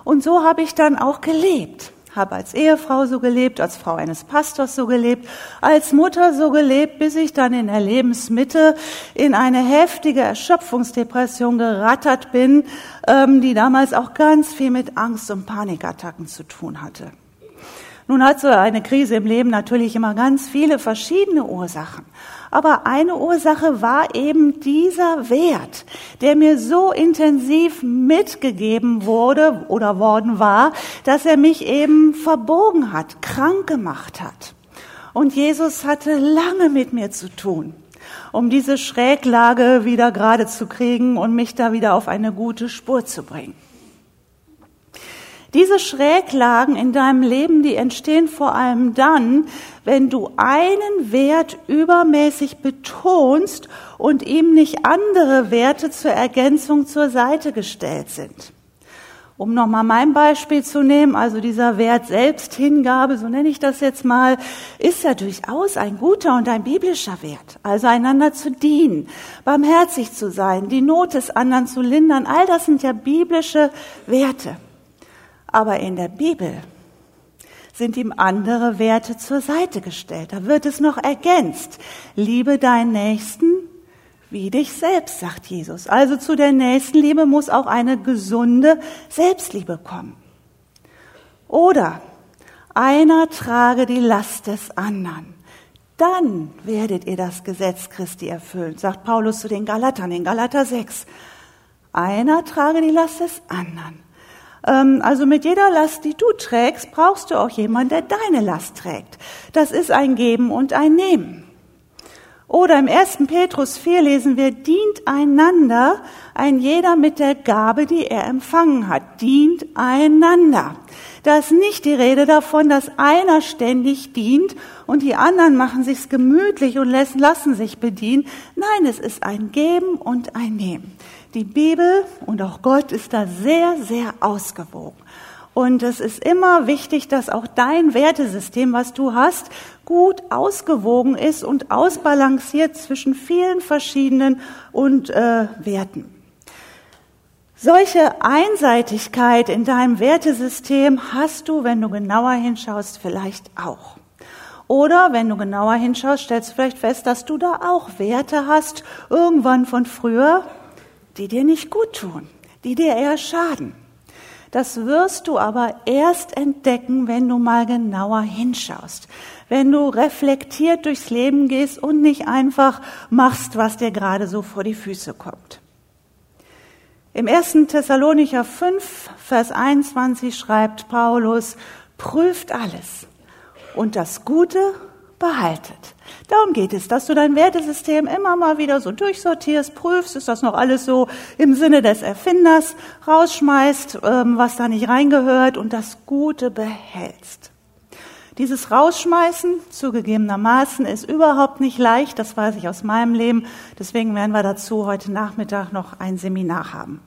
Und so habe ich dann auch gelebt habe als Ehefrau so gelebt, als Frau eines Pastors so gelebt, als Mutter so gelebt, bis ich dann in der Lebensmitte in eine heftige Erschöpfungsdepression gerattert bin, ähm, die damals auch ganz viel mit Angst und Panikattacken zu tun hatte. Nun hat so eine Krise im Leben natürlich immer ganz viele verschiedene Ursachen. Aber eine Ursache war eben dieser Wert, der mir so intensiv mitgegeben wurde oder worden war, dass er mich eben verbogen hat, krank gemacht hat. Und Jesus hatte lange mit mir zu tun, um diese Schräglage wieder gerade zu kriegen und mich da wieder auf eine gute Spur zu bringen. Diese Schräglagen in deinem Leben, die entstehen vor allem dann, wenn du einen Wert übermäßig betonst und ihm nicht andere Werte zur Ergänzung zur Seite gestellt sind. Um nochmal mein Beispiel zu nehmen, also dieser Wert Selbsthingabe, so nenne ich das jetzt mal, ist ja durchaus ein guter und ein biblischer Wert. Also einander zu dienen, barmherzig zu sein, die Not des anderen zu lindern, all das sind ja biblische Werte. Aber in der Bibel sind ihm andere Werte zur Seite gestellt. Da wird es noch ergänzt. Liebe deinen Nächsten wie dich selbst, sagt Jesus. Also zu der Nächstenliebe muss auch eine gesunde Selbstliebe kommen. Oder einer trage die Last des anderen. Dann werdet ihr das Gesetz Christi erfüllen, sagt Paulus zu den Galatern in Galater 6. Einer trage die Last des anderen. Ähm, also mit jeder Last, die du trägst, brauchst du auch jemanden, der deine Last trägt. Das ist ein Geben und ein Nehmen. Oder im 1. Petrus 4 lesen wir, dient einander, ein jeder mit der Gabe, die er empfangen hat. Dient einander. Da ist nicht die Rede davon, dass einer ständig dient und die anderen machen sich's gemütlich und lassen sich bedienen. Nein, es ist ein Geben und ein Nehmen. Die Bibel und auch Gott ist da sehr, sehr ausgewogen. Und es ist immer wichtig, dass auch dein Wertesystem, was du hast, gut ausgewogen ist und ausbalanciert zwischen vielen verschiedenen und äh, Werten. Solche Einseitigkeit in deinem Wertesystem hast du, wenn du genauer hinschaust, vielleicht auch. Oder wenn du genauer hinschaust, stellst du vielleicht fest, dass du da auch Werte hast, irgendwann von früher, die dir nicht gut tun, die dir eher schaden. Das wirst du aber erst entdecken, wenn du mal genauer hinschaust. Wenn du reflektiert durchs Leben gehst und nicht einfach machst, was dir gerade so vor die Füße kommt. Im 1. Thessalonicher 5, Vers 21 schreibt Paulus, prüft alles und das Gute behaltet. Darum geht es, dass du dein Wertesystem immer mal wieder so durchsortierst, prüfst, ist das noch alles so im Sinne des Erfinders, rausschmeißt, ähm, was da nicht reingehört und das Gute behältst. Dieses Rausschmeißen, zugegebenermaßen, ist überhaupt nicht leicht, das weiß ich aus meinem Leben. Deswegen werden wir dazu heute Nachmittag noch ein Seminar haben.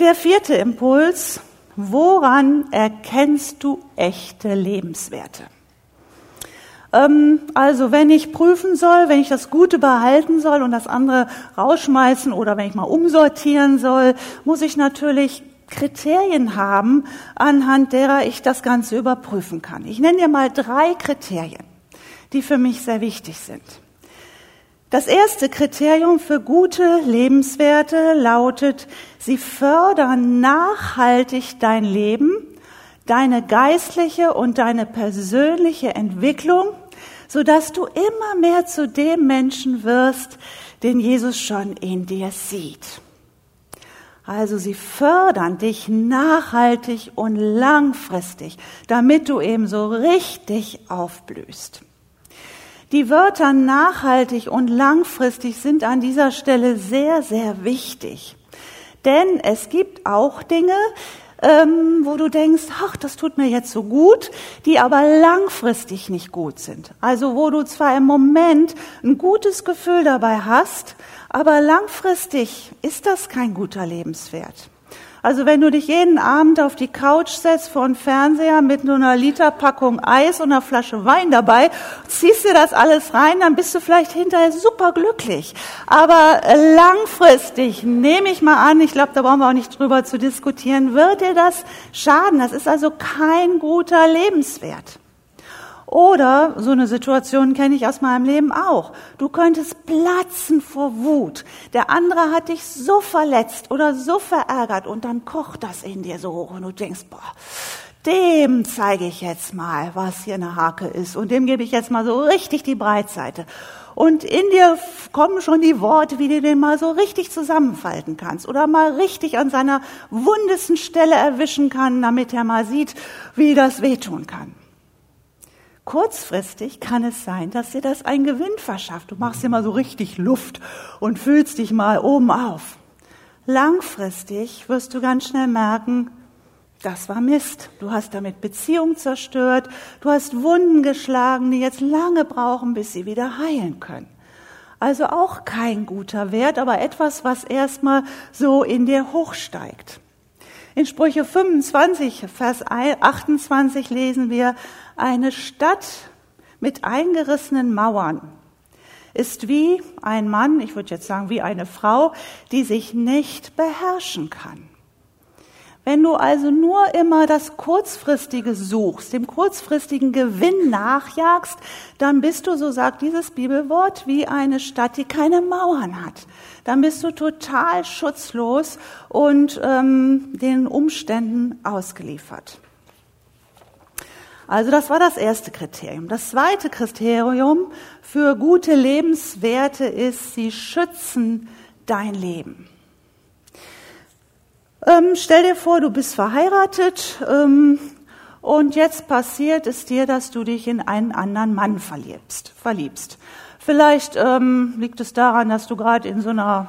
Der vierte Impuls, woran erkennst du echte Lebenswerte? Ähm, also wenn ich prüfen soll, wenn ich das Gute behalten soll und das andere rausschmeißen oder wenn ich mal umsortieren soll, muss ich natürlich Kriterien haben, anhand derer ich das Ganze überprüfen kann. Ich nenne dir mal drei Kriterien, die für mich sehr wichtig sind. Das erste Kriterium für gute Lebenswerte lautet, sie fördern nachhaltig dein Leben deine geistliche und deine persönliche Entwicklung, so dass du immer mehr zu dem Menschen wirst, den Jesus schon in dir sieht. Also sie fördern dich nachhaltig und langfristig, damit du eben so richtig aufblühst. Die Wörter nachhaltig und langfristig sind an dieser Stelle sehr, sehr wichtig. Denn es gibt auch Dinge, ähm, wo du denkst, ach, das tut mir jetzt so gut, die aber langfristig nicht gut sind. Also wo du zwar im Moment ein gutes Gefühl dabei hast, aber langfristig ist das kein guter Lebenswert. Also wenn du dich jeden Abend auf die Couch setzt vor den Fernseher mit nur einer Literpackung Eis und einer Flasche Wein dabei, ziehst dir das alles rein, dann bist du vielleicht hinterher super glücklich. Aber langfristig, nehme ich mal an, ich glaube, da brauchen wir auch nicht drüber zu diskutieren, wird dir das schaden. Das ist also kein guter Lebenswert. Oder so eine Situation kenne ich aus meinem Leben auch. Du könntest platzen vor Wut. Der andere hat dich so verletzt oder so verärgert und dann kocht das in dir so hoch und du denkst, boah, dem zeige ich jetzt mal, was hier eine Hake ist und dem gebe ich jetzt mal so richtig die Breitseite. Und in dir kommen schon die Worte, wie du den mal so richtig zusammenfalten kannst oder mal richtig an seiner wundesten Stelle erwischen kann, damit er mal sieht, wie das wehtun kann. Kurzfristig kann es sein, dass dir das einen Gewinn verschafft. Du machst dir mal so richtig Luft und fühlst dich mal oben auf. langfristig wirst du ganz schnell merken, das war Mist. Du hast damit Beziehungen zerstört, du hast Wunden geschlagen, die jetzt lange brauchen, bis sie wieder heilen können. Also auch kein guter Wert, aber etwas, was erstmal so in dir hochsteigt. In Sprüche 25, Vers 28 lesen wir, eine Stadt mit eingerissenen Mauern ist wie ein Mann, ich würde jetzt sagen wie eine Frau, die sich nicht beherrschen kann. Wenn du also nur immer das Kurzfristige suchst, dem kurzfristigen Gewinn nachjagst, dann bist du, so sagt dieses Bibelwort, wie eine Stadt, die keine Mauern hat. Dann bist du total schutzlos und ähm, den Umständen ausgeliefert. Also das war das erste Kriterium. Das zweite Kriterium für gute Lebenswerte ist, sie schützen dein Leben. Ähm, stell dir vor, du bist verheiratet ähm, und jetzt passiert es dir, dass du dich in einen anderen Mann verliebst. verliebst. Vielleicht ähm, liegt es daran, dass du gerade in so einer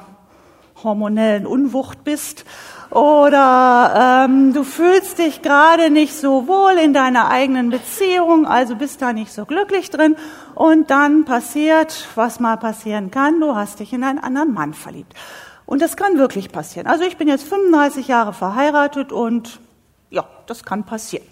hormonellen Unwucht bist oder ähm, du fühlst dich gerade nicht so wohl in deiner eigenen Beziehung, also bist da nicht so glücklich drin und dann passiert, was mal passieren kann, du hast dich in einen anderen Mann verliebt. Und das kann wirklich passieren. Also ich bin jetzt 35 Jahre verheiratet und ja, das kann passieren.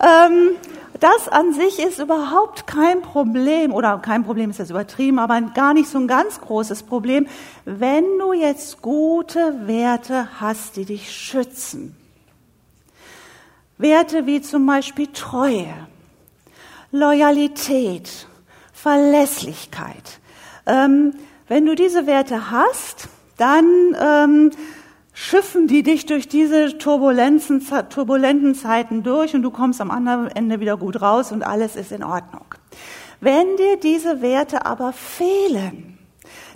Ähm, das an sich ist überhaupt kein Problem, oder kein Problem ist das übertrieben, aber gar nicht so ein ganz großes Problem, wenn du jetzt gute Werte hast, die dich schützen. Werte wie zum Beispiel Treue, Loyalität, Verlässlichkeit. Ähm, wenn du diese Werte hast, dann ähm, schiffen die dich durch diese Turbulenzen, turbulenten Zeiten durch und du kommst am anderen Ende wieder gut raus und alles ist in Ordnung. Wenn dir diese Werte aber fehlen,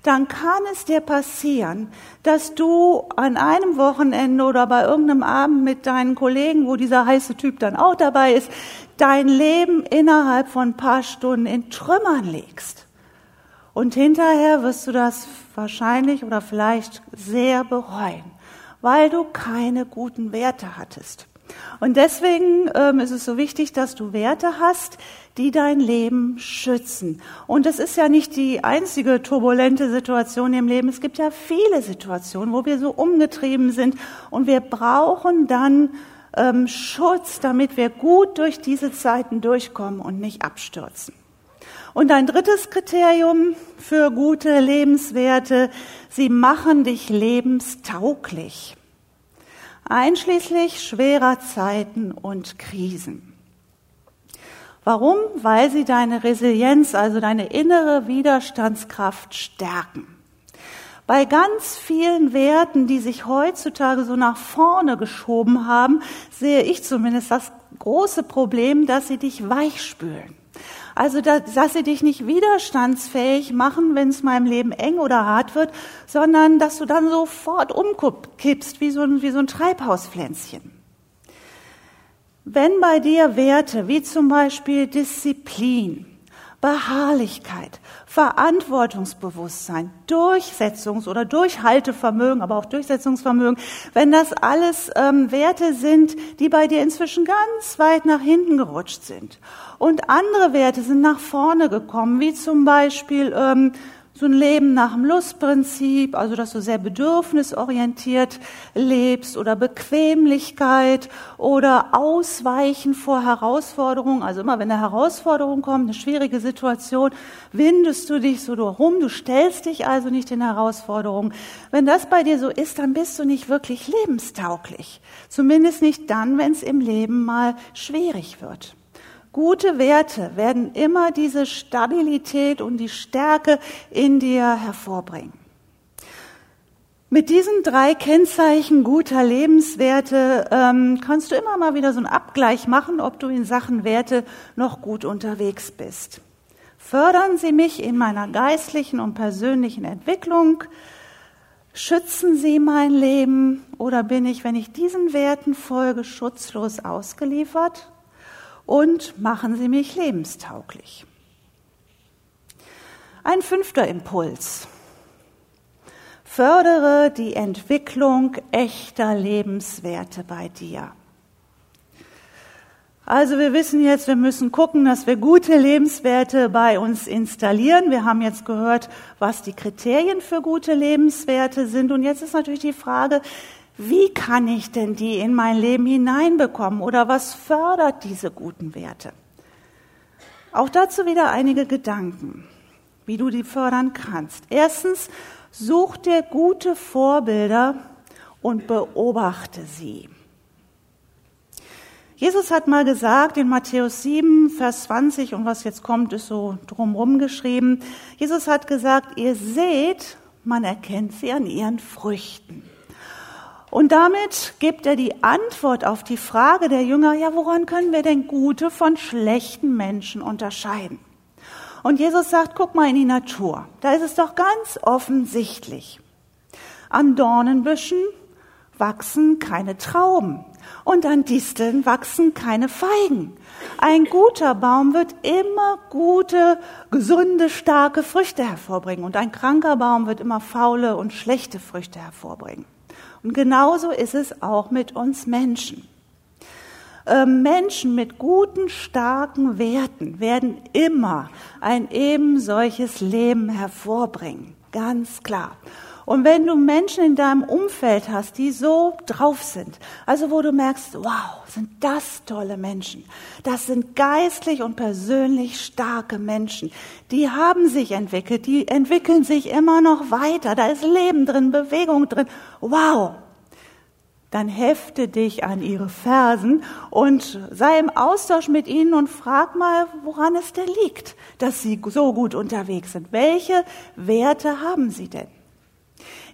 dann kann es dir passieren, dass du an einem Wochenende oder bei irgendeinem Abend mit deinen Kollegen, wo dieser heiße Typ dann auch dabei ist, dein Leben innerhalb von ein paar Stunden in Trümmern legst. Und hinterher wirst du das wahrscheinlich oder vielleicht sehr bereuen, weil du keine guten Werte hattest. Und deswegen ähm, ist es so wichtig, dass du Werte hast, die dein Leben schützen. Und es ist ja nicht die einzige turbulente Situation im Leben. Es gibt ja viele Situationen, wo wir so umgetrieben sind und wir brauchen dann ähm, Schutz, damit wir gut durch diese Zeiten durchkommen und nicht abstürzen. Und ein drittes Kriterium für gute Lebenswerte, sie machen dich lebenstauglich, einschließlich schwerer Zeiten und Krisen. Warum? Weil sie deine Resilienz, also deine innere Widerstandskraft stärken. Bei ganz vielen Werten, die sich heutzutage so nach vorne geschoben haben, sehe ich zumindest das große Problem, dass sie dich weichspülen. Also, dass sie dich nicht widerstandsfähig machen, wenn es im Leben eng oder hart wird, sondern dass du dann sofort umkippst, wie so ein, wie so ein Treibhauspflänzchen. Wenn bei dir Werte wie zum Beispiel Disziplin, Beharrlichkeit, Verantwortungsbewusstsein, Durchsetzungs- oder Durchhaltevermögen, aber auch Durchsetzungsvermögen, wenn das alles ähm, Werte sind, die bei dir inzwischen ganz weit nach hinten gerutscht sind. Und andere Werte sind nach vorne gekommen, wie zum Beispiel ähm, so ein Leben nach dem Lustprinzip, also dass du sehr bedürfnisorientiert lebst oder Bequemlichkeit oder Ausweichen vor Herausforderungen. Also immer wenn eine Herausforderung kommt, eine schwierige Situation, windest du dich so rum, du stellst dich also nicht den Herausforderungen. Wenn das bei dir so ist, dann bist du nicht wirklich lebenstauglich. Zumindest nicht dann, wenn es im Leben mal schwierig wird. Gute Werte werden immer diese Stabilität und die Stärke in dir hervorbringen. Mit diesen drei Kennzeichen guter Lebenswerte ähm, kannst du immer mal wieder so einen Abgleich machen, ob du in Sachen Werte noch gut unterwegs bist. Fördern sie mich in meiner geistlichen und persönlichen Entwicklung? Schützen sie mein Leben? Oder bin ich, wenn ich diesen Werten folge, schutzlos ausgeliefert? Und machen Sie mich lebenstauglich. Ein fünfter Impuls. Fördere die Entwicklung echter Lebenswerte bei dir. Also wir wissen jetzt, wir müssen gucken, dass wir gute Lebenswerte bei uns installieren. Wir haben jetzt gehört, was die Kriterien für gute Lebenswerte sind. Und jetzt ist natürlich die Frage, wie kann ich denn die in mein Leben hineinbekommen oder was fördert diese guten Werte? Auch dazu wieder einige Gedanken, wie du die fördern kannst. Erstens, such dir gute Vorbilder und beobachte sie. Jesus hat mal gesagt in Matthäus 7, Vers 20, und was jetzt kommt, ist so drumherum geschrieben. Jesus hat gesagt, ihr seht, man erkennt sie an ihren Früchten. Und damit gibt er die Antwort auf die Frage der Jünger, ja, woran können wir denn gute von schlechten Menschen unterscheiden? Und Jesus sagt, guck mal in die Natur. Da ist es doch ganz offensichtlich. An Dornenbüschen wachsen keine Trauben und an Disteln wachsen keine Feigen. Ein guter Baum wird immer gute, gesunde, starke Früchte hervorbringen und ein kranker Baum wird immer faule und schlechte Früchte hervorbringen. Und genauso ist es auch mit uns Menschen. Ähm, Menschen mit guten, starken Werten werden immer ein eben solches Leben hervorbringen. Ganz klar. Und wenn du Menschen in deinem Umfeld hast, die so drauf sind, also wo du merkst, wow, sind das tolle Menschen. Das sind geistlich und persönlich starke Menschen. Die haben sich entwickelt, die entwickeln sich immer noch weiter. Da ist Leben drin, Bewegung drin. Wow. Dann hefte dich an ihre Fersen und sei im Austausch mit ihnen und frag mal, woran es denn liegt, dass sie so gut unterwegs sind. Welche Werte haben sie denn?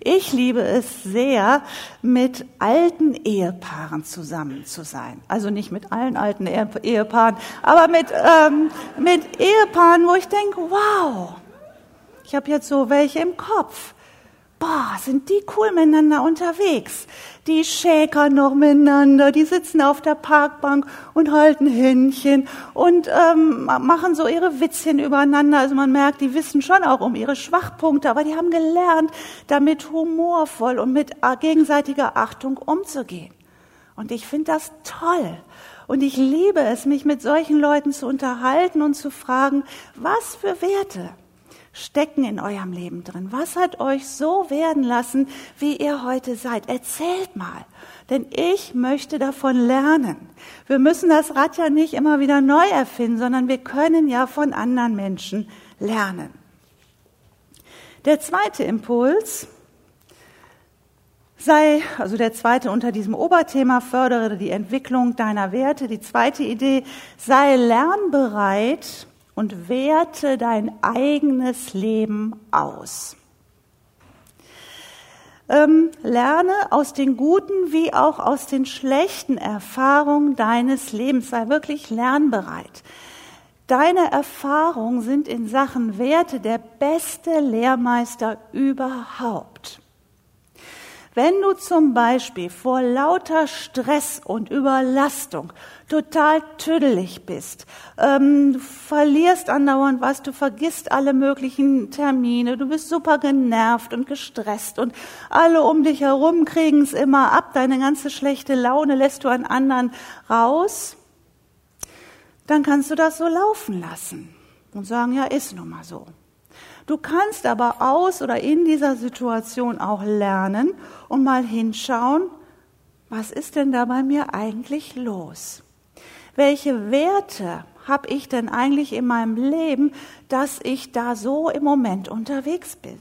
Ich liebe es sehr, mit alten Ehepaaren zusammen zu sein. Also nicht mit allen alten Ehepaaren, aber mit, ähm, mit Ehepaaren, wo ich denke, wow, ich habe jetzt so welche im Kopf boah, sind die cool miteinander unterwegs. Die schäkern noch miteinander, die sitzen auf der Parkbank und halten Händchen und ähm, machen so ihre Witzchen übereinander. Also man merkt, die wissen schon auch um ihre Schwachpunkte, aber die haben gelernt, damit humorvoll und mit gegenseitiger Achtung umzugehen. Und ich finde das toll. Und ich liebe es, mich mit solchen Leuten zu unterhalten und zu fragen, was für Werte stecken in eurem Leben drin? Was hat euch so werden lassen, wie ihr heute seid? Erzählt mal, denn ich möchte davon lernen. Wir müssen das Rad ja nicht immer wieder neu erfinden, sondern wir können ja von anderen Menschen lernen. Der zweite Impuls sei, also der zweite unter diesem Oberthema, fördere die Entwicklung deiner Werte. Die zweite Idee, sei lernbereit und werte dein eigenes Leben aus. Ähm, lerne aus den guten wie auch aus den schlechten Erfahrungen deines Lebens. Sei wirklich lernbereit. Deine Erfahrungen sind in Sachen Werte der beste Lehrmeister überhaupt. Wenn du zum Beispiel vor lauter Stress und Überlastung total tüdelig bist, ähm, du verlierst andauernd was, du vergisst alle möglichen Termine, du bist super genervt und gestresst und alle um dich herum kriegen es immer ab, deine ganze schlechte Laune lässt du an anderen raus, dann kannst du das so laufen lassen und sagen, ja, ist nun mal so. Du kannst aber aus oder in dieser Situation auch lernen und mal hinschauen, was ist denn da bei mir eigentlich los? Welche Werte habe ich denn eigentlich in meinem Leben, dass ich da so im Moment unterwegs bin?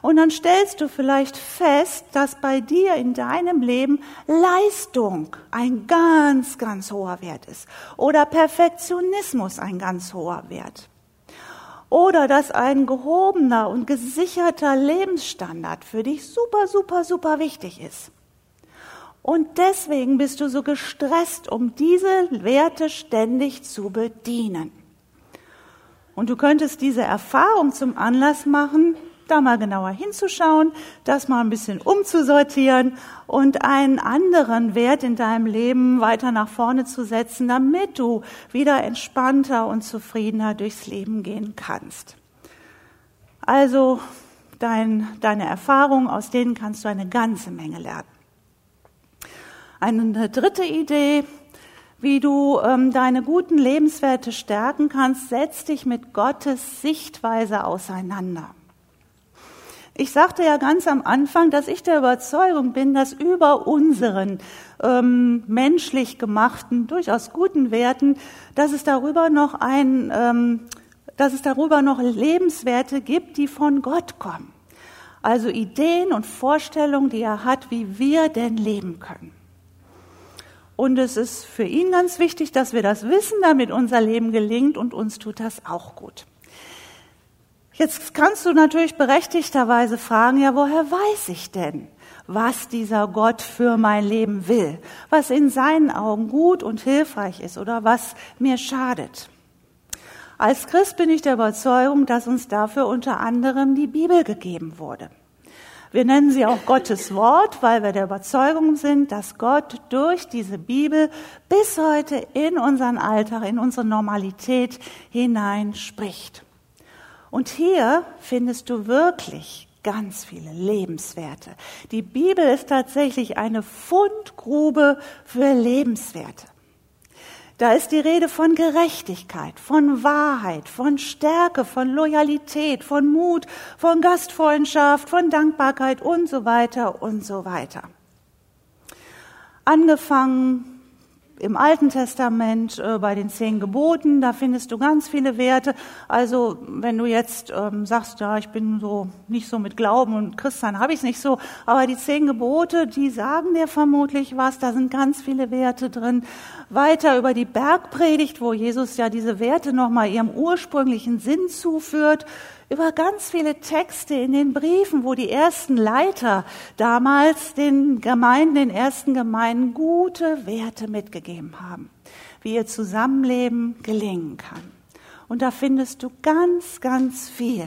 Und dann stellst du vielleicht fest, dass bei dir in deinem Leben Leistung ein ganz, ganz hoher Wert ist oder Perfektionismus ein ganz hoher Wert oder dass ein gehobener und gesicherter Lebensstandard für dich super, super, super wichtig ist. Und deswegen bist du so gestresst, um diese Werte ständig zu bedienen. Und du könntest diese Erfahrung zum Anlass machen, da mal genauer hinzuschauen, das mal ein bisschen umzusortieren und einen anderen Wert in deinem Leben weiter nach vorne zu setzen, damit du wieder entspannter und zufriedener durchs Leben gehen kannst. Also dein, deine Erfahrungen, aus denen kannst du eine ganze Menge lernen. Eine dritte Idee, wie du ähm, deine guten Lebenswerte stärken kannst, setz dich mit Gottes Sichtweise auseinander. Ich sagte ja ganz am Anfang, dass ich der Überzeugung bin, dass über unseren ähm, menschlich gemachten, durchaus guten Werten, dass es darüber noch ein, ähm, dass es darüber noch Lebenswerte gibt, die von Gott kommen. Also Ideen und Vorstellungen, die er hat, wie wir denn leben können. Und es ist für ihn ganz wichtig, dass wir das wissen, damit unser Leben gelingt und uns tut das auch gut. Jetzt kannst du natürlich berechtigterweise fragen, ja, woher weiß ich denn, was dieser Gott für mein Leben will, was in seinen Augen gut und hilfreich ist oder was mir schadet? Als Christ bin ich der Überzeugung, dass uns dafür unter anderem die Bibel gegeben wurde. Wir nennen sie auch Gottes Wort, weil wir der Überzeugung sind, dass Gott durch diese Bibel bis heute in unseren Alltag, in unsere Normalität hinein spricht. Und hier findest du wirklich ganz viele Lebenswerte. Die Bibel ist tatsächlich eine Fundgrube für Lebenswerte. Da ist die Rede von Gerechtigkeit, von Wahrheit, von Stärke, von Loyalität, von Mut, von Gastfreundschaft, von Dankbarkeit und so weiter und so weiter. Angefangen im Alten Testament äh, bei den zehn Geboten, da findest du ganz viele Werte. Also wenn du jetzt ähm, sagst, ja, ich bin so nicht so mit Glauben und Christian habe ich es nicht so, aber die zehn Gebote, die sagen dir vermutlich was, da sind ganz viele Werte drin. Weiter über die Bergpredigt, wo Jesus ja diese Werte nochmal ihrem ursprünglichen Sinn zuführt über ganz viele Texte in den Briefen, wo die ersten Leiter damals den Gemeinden, den ersten Gemeinden gute Werte mitgegeben haben, wie ihr Zusammenleben gelingen kann. Und da findest du ganz, ganz viel,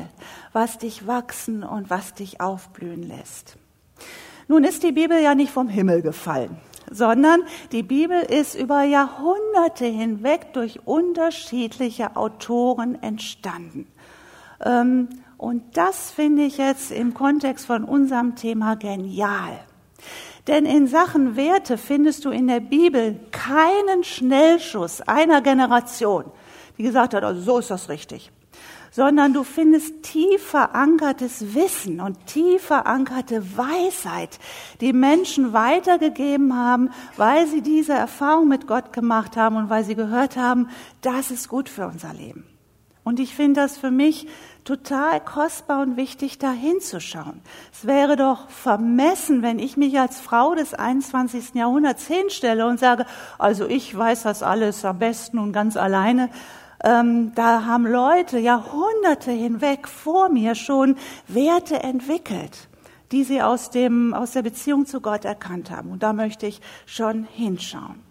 was dich wachsen und was dich aufblühen lässt. Nun ist die Bibel ja nicht vom Himmel gefallen, sondern die Bibel ist über Jahrhunderte hinweg durch unterschiedliche Autoren entstanden. Ähm, und das finde ich jetzt im Kontext von unserem Thema genial. Denn in Sachen Werte findest du in der Bibel keinen Schnellschuss einer Generation, die gesagt hat, also so ist das richtig, sondern du findest tief verankertes Wissen und tief verankerte Weisheit, die Menschen weitergegeben haben, weil sie diese Erfahrung mit Gott gemacht haben und weil sie gehört haben, das ist gut für unser Leben. Und ich finde das für mich total kostbar und wichtig, da hinzuschauen. Es wäre doch vermessen, wenn ich mich als Frau des 21. Jahrhunderts hinstelle und sage, also ich weiß das alles am besten und ganz alleine. Ähm, da haben Leute Jahrhunderte hinweg vor mir schon Werte entwickelt, die sie aus, dem, aus der Beziehung zu Gott erkannt haben. Und da möchte ich schon hinschauen.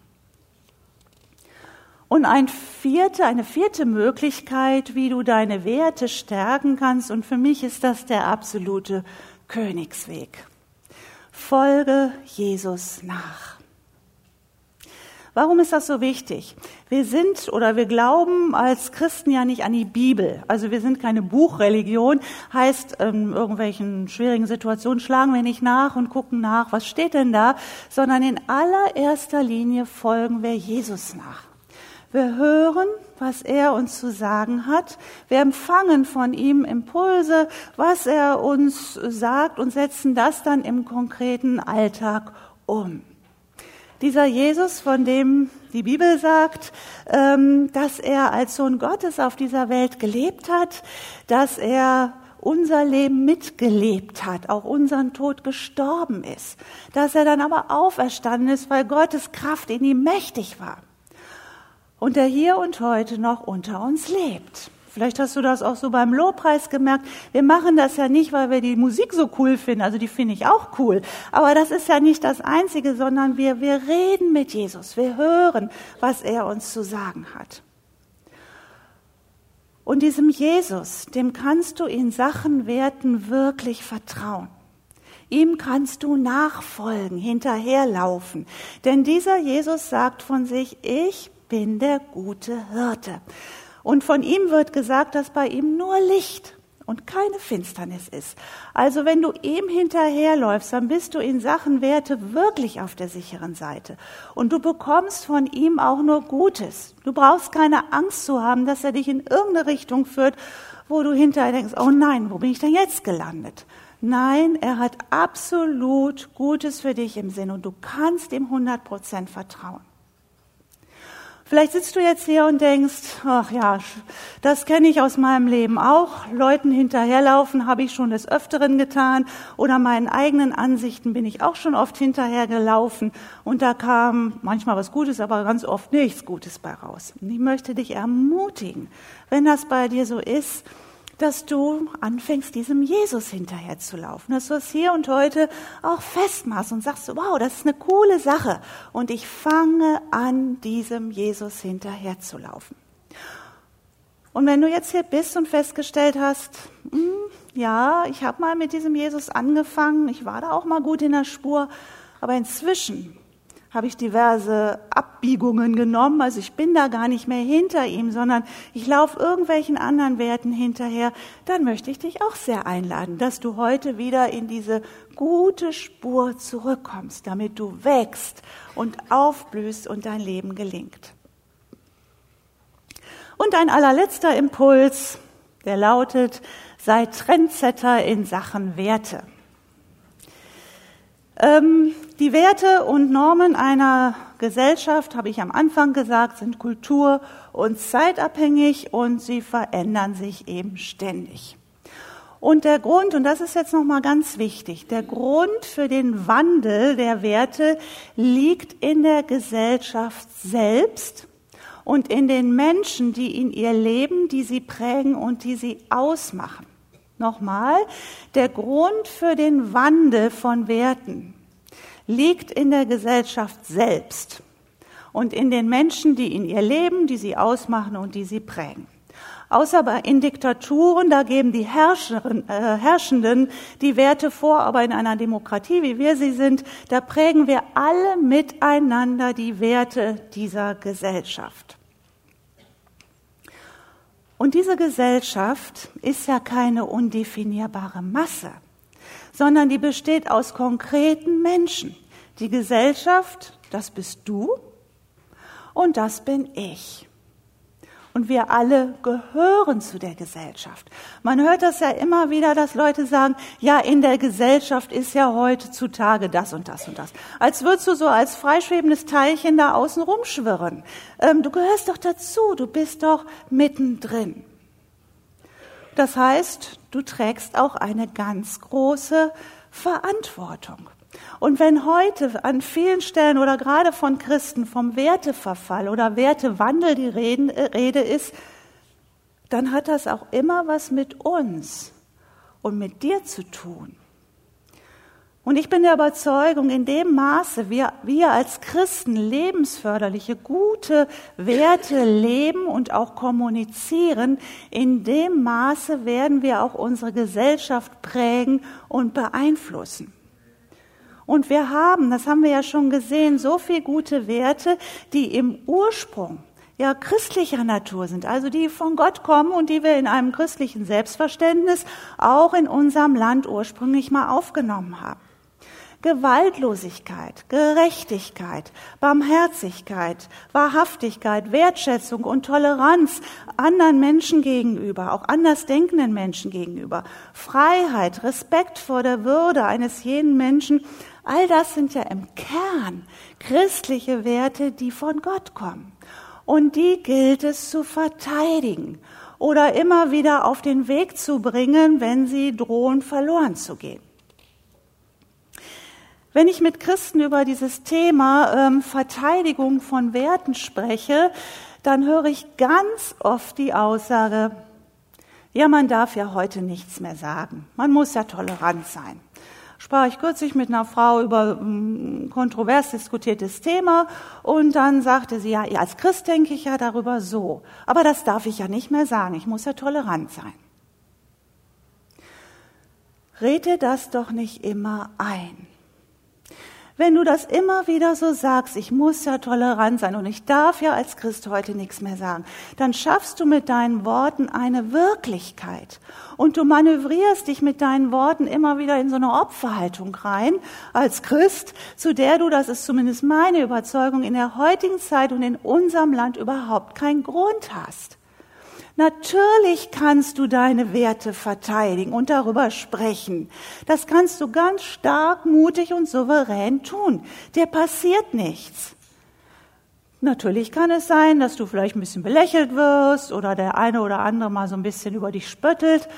Und ein vierte, eine vierte Möglichkeit, wie du deine Werte stärken kannst, und für mich ist das der absolute Königsweg. Folge Jesus nach. Warum ist das so wichtig? Wir sind oder wir glauben als Christen ja nicht an die Bibel. Also wir sind keine Buchreligion. Heißt, in irgendwelchen schwierigen Situationen schlagen wir nicht nach und gucken nach, was steht denn da, sondern in allererster Linie folgen wir Jesus nach. Wir hören, was er uns zu sagen hat. Wir empfangen von ihm Impulse, was er uns sagt und setzen das dann im konkreten Alltag um. Dieser Jesus, von dem die Bibel sagt, ähm, dass er als Sohn Gottes auf dieser Welt gelebt hat, dass er unser Leben mitgelebt hat, auch unseren Tod gestorben ist, dass er dann aber auferstanden ist, weil Gottes Kraft in ihm mächtig war und der hier und heute noch unter uns lebt. Vielleicht hast du das auch so beim Lobpreis gemerkt. Wir machen das ja nicht, weil wir die Musik so cool finden. Also die finde ich auch cool. Aber das ist ja nicht das Einzige, sondern wir, wir reden mit Jesus. Wir hören, was er uns zu sagen hat. Und diesem Jesus, dem kannst du in Sachen Werten wirklich vertrauen. Ihm kannst du nachfolgen, hinterherlaufen. Denn dieser Jesus sagt von sich, ich bin der gute Hirte. Und von ihm wird gesagt, dass bei ihm nur Licht und keine Finsternis ist. Also wenn du ihm hinterherläufst, dann bist du in Sachen Werte wirklich auf der sicheren Seite. Und du bekommst von ihm auch nur Gutes. Du brauchst keine Angst zu haben, dass er dich in irgendeine Richtung führt, wo du hinterher denkst, oh nein, wo bin ich denn jetzt gelandet? Nein, er hat absolut Gutes für dich im Sinn und du kannst ihm 100 Prozent vertrauen. Vielleicht sitzt du jetzt hier und denkst, ach ja, das kenne ich aus meinem Leben auch. Leuten hinterherlaufen habe ich schon des Öfteren getan oder meinen eigenen Ansichten bin ich auch schon oft hinterhergelaufen und da kam manchmal was Gutes, aber ganz oft nichts Gutes bei raus. Und ich möchte dich ermutigen, wenn das bei dir so ist, dass du anfängst, diesem Jesus hinterherzulaufen, dass du es hier und heute auch festmachst und sagst, wow, das ist eine coole Sache und ich fange an, diesem Jesus hinterherzulaufen. Und wenn du jetzt hier bist und festgestellt hast, hm, ja, ich habe mal mit diesem Jesus angefangen, ich war da auch mal gut in der Spur, aber inzwischen habe ich diverse Abbiegungen genommen. Also ich bin da gar nicht mehr hinter ihm, sondern ich laufe irgendwelchen anderen Werten hinterher. Dann möchte ich dich auch sehr einladen, dass du heute wieder in diese gute Spur zurückkommst, damit du wächst und aufblühst und dein Leben gelingt. Und ein allerletzter Impuls, der lautet, sei Trendsetter in Sachen Werte. Ähm, die Werte und Normen einer Gesellschaft, habe ich am Anfang gesagt, sind kultur- und zeitabhängig und sie verändern sich eben ständig. Und der Grund, und das ist jetzt nochmal ganz wichtig, der Grund für den Wandel der Werte liegt in der Gesellschaft selbst und in den Menschen, die in ihr leben, die sie prägen und die sie ausmachen. Nochmal, der Grund für den Wandel von Werten liegt in der Gesellschaft selbst und in den Menschen, die in ihr leben, die sie ausmachen und die sie prägen. Außer in Diktaturen, da geben die äh, Herrschenden die Werte vor, aber in einer Demokratie, wie wir sie sind, da prägen wir alle miteinander die Werte dieser Gesellschaft. Und diese Gesellschaft ist ja keine undefinierbare Masse, sondern die besteht aus konkreten Menschen. Die Gesellschaft, das bist du und das bin ich. Und wir alle gehören zu der Gesellschaft. Man hört das ja immer wieder, dass Leute sagen, ja, in der Gesellschaft ist ja heutzutage das und das und das. Als würdest du so als freischwebendes Teilchen da außen rumschwirren. Ähm, du gehörst doch dazu, du bist doch mittendrin. Das heißt, du trägst auch eine ganz große Verantwortung. Und wenn heute an vielen Stellen oder gerade von Christen vom Werteverfall oder Wertewandel die Rede ist, dann hat das auch immer was mit uns und mit dir zu tun. Und ich bin der Überzeugung, in dem Maße wir, wir als Christen lebensförderliche, gute Werte leben und auch kommunizieren, in dem Maße werden wir auch unsere Gesellschaft prägen und beeinflussen. Und wir haben, das haben wir ja schon gesehen, so viele gute Werte, die im Ursprung ja christlicher Natur sind, also die von Gott kommen und die wir in einem christlichen Selbstverständnis auch in unserem Land ursprünglich mal aufgenommen haben. Gewaltlosigkeit, Gerechtigkeit, Barmherzigkeit, Wahrhaftigkeit, Wertschätzung und Toleranz anderen Menschen gegenüber, auch andersdenkenden Menschen gegenüber, Freiheit, Respekt vor der Würde eines jeden Menschen, All das sind ja im Kern christliche Werte, die von Gott kommen. Und die gilt es zu verteidigen oder immer wieder auf den Weg zu bringen, wenn sie drohen verloren zu gehen. Wenn ich mit Christen über dieses Thema ähm, Verteidigung von Werten spreche, dann höre ich ganz oft die Aussage, ja, man darf ja heute nichts mehr sagen. Man muss ja tolerant sein sprach ich kürzlich mit einer Frau über ein kontrovers diskutiertes Thema und dann sagte sie, ja, als Christ denke ich ja darüber so, aber das darf ich ja nicht mehr sagen, ich muss ja tolerant sein. Rede das doch nicht immer ein. Wenn du das immer wieder so sagst, ich muss ja tolerant sein und ich darf ja als Christ heute nichts mehr sagen, dann schaffst du mit deinen Worten eine Wirklichkeit. Und du manövrierst dich mit deinen Worten immer wieder in so eine Opferhaltung rein als Christ, zu der du, das ist zumindest meine Überzeugung, in der heutigen Zeit und in unserem Land überhaupt keinen Grund hast. Natürlich kannst du deine Werte verteidigen und darüber sprechen. Das kannst du ganz stark, mutig und souverän tun. Dir passiert nichts. Natürlich kann es sein, dass du vielleicht ein bisschen belächelt wirst oder der eine oder andere mal so ein bisschen über dich spöttelt.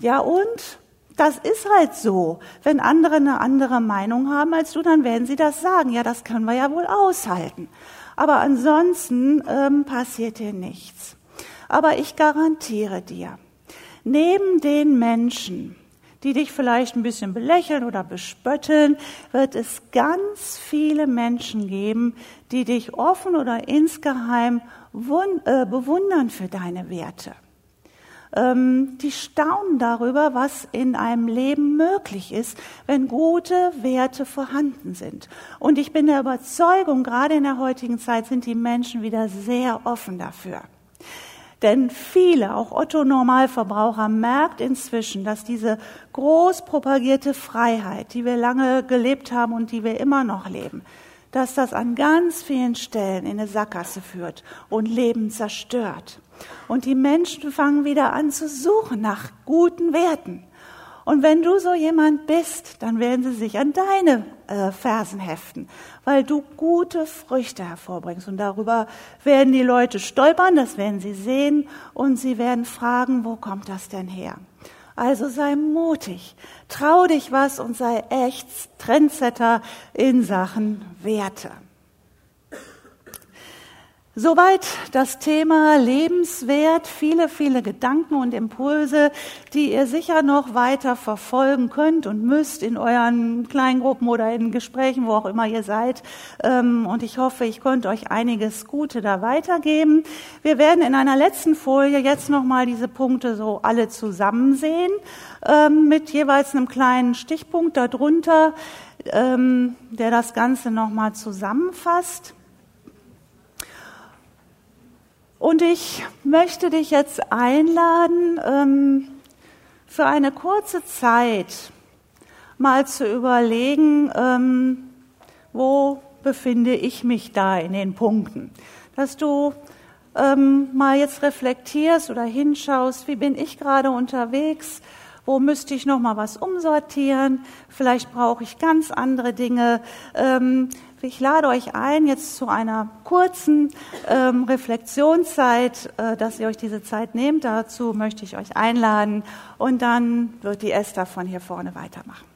Ja und? Das ist halt so. Wenn andere eine andere Meinung haben als du, dann werden sie das sagen. Ja, das können wir ja wohl aushalten. Aber ansonsten ähm, passiert dir nichts. Aber ich garantiere dir, neben den Menschen, die dich vielleicht ein bisschen belächeln oder bespötteln, wird es ganz viele Menschen geben, die dich offen oder insgeheim äh, bewundern für deine Werte. Ähm, die staunen darüber, was in einem Leben möglich ist, wenn gute Werte vorhanden sind. Und ich bin der Überzeugung, gerade in der heutigen Zeit sind die Menschen wieder sehr offen dafür. Denn viele, auch Otto Normalverbraucher, merkt inzwischen, dass diese groß propagierte Freiheit, die wir lange gelebt haben und die wir immer noch leben, dass das an ganz vielen Stellen in eine Sackgasse führt und Leben zerstört. Und die Menschen fangen wieder an zu suchen nach guten Werten. Und wenn du so jemand bist, dann werden sie sich an deine äh, Fersen heften, weil du gute Früchte hervorbringst. Und darüber werden die Leute stolpern, das werden sie sehen und sie werden fragen, wo kommt das denn her? Also sei mutig, trau dich was und sei echt Trendsetter in Sachen Werte. Soweit das Thema Lebenswert, viele, viele Gedanken und Impulse, die ihr sicher noch weiter verfolgen könnt und müsst in euren Kleingruppen oder in Gesprächen, wo auch immer ihr seid. Ähm, und ich hoffe, ich konnte euch einiges Gute da weitergeben. Wir werden in einer letzten Folie jetzt nochmal diese Punkte so alle zusammen sehen, ähm, mit jeweils einem kleinen Stichpunkt darunter, ähm, der das Ganze nochmal zusammenfasst. Und ich möchte dich jetzt einladen, ähm, für eine kurze Zeit mal zu überlegen, ähm, wo befinde ich mich da in den Punkten. Dass du ähm, mal jetzt reflektierst oder hinschaust, wie bin ich gerade unterwegs, wo müsste ich noch mal was umsortieren, vielleicht brauche ich ganz andere Dinge. Ich lade euch ein, jetzt zu einer kurzen ähm, Reflexionszeit, äh, dass ihr euch diese Zeit nehmt. Dazu möchte ich euch einladen und dann wird die Esther von hier vorne weitermachen.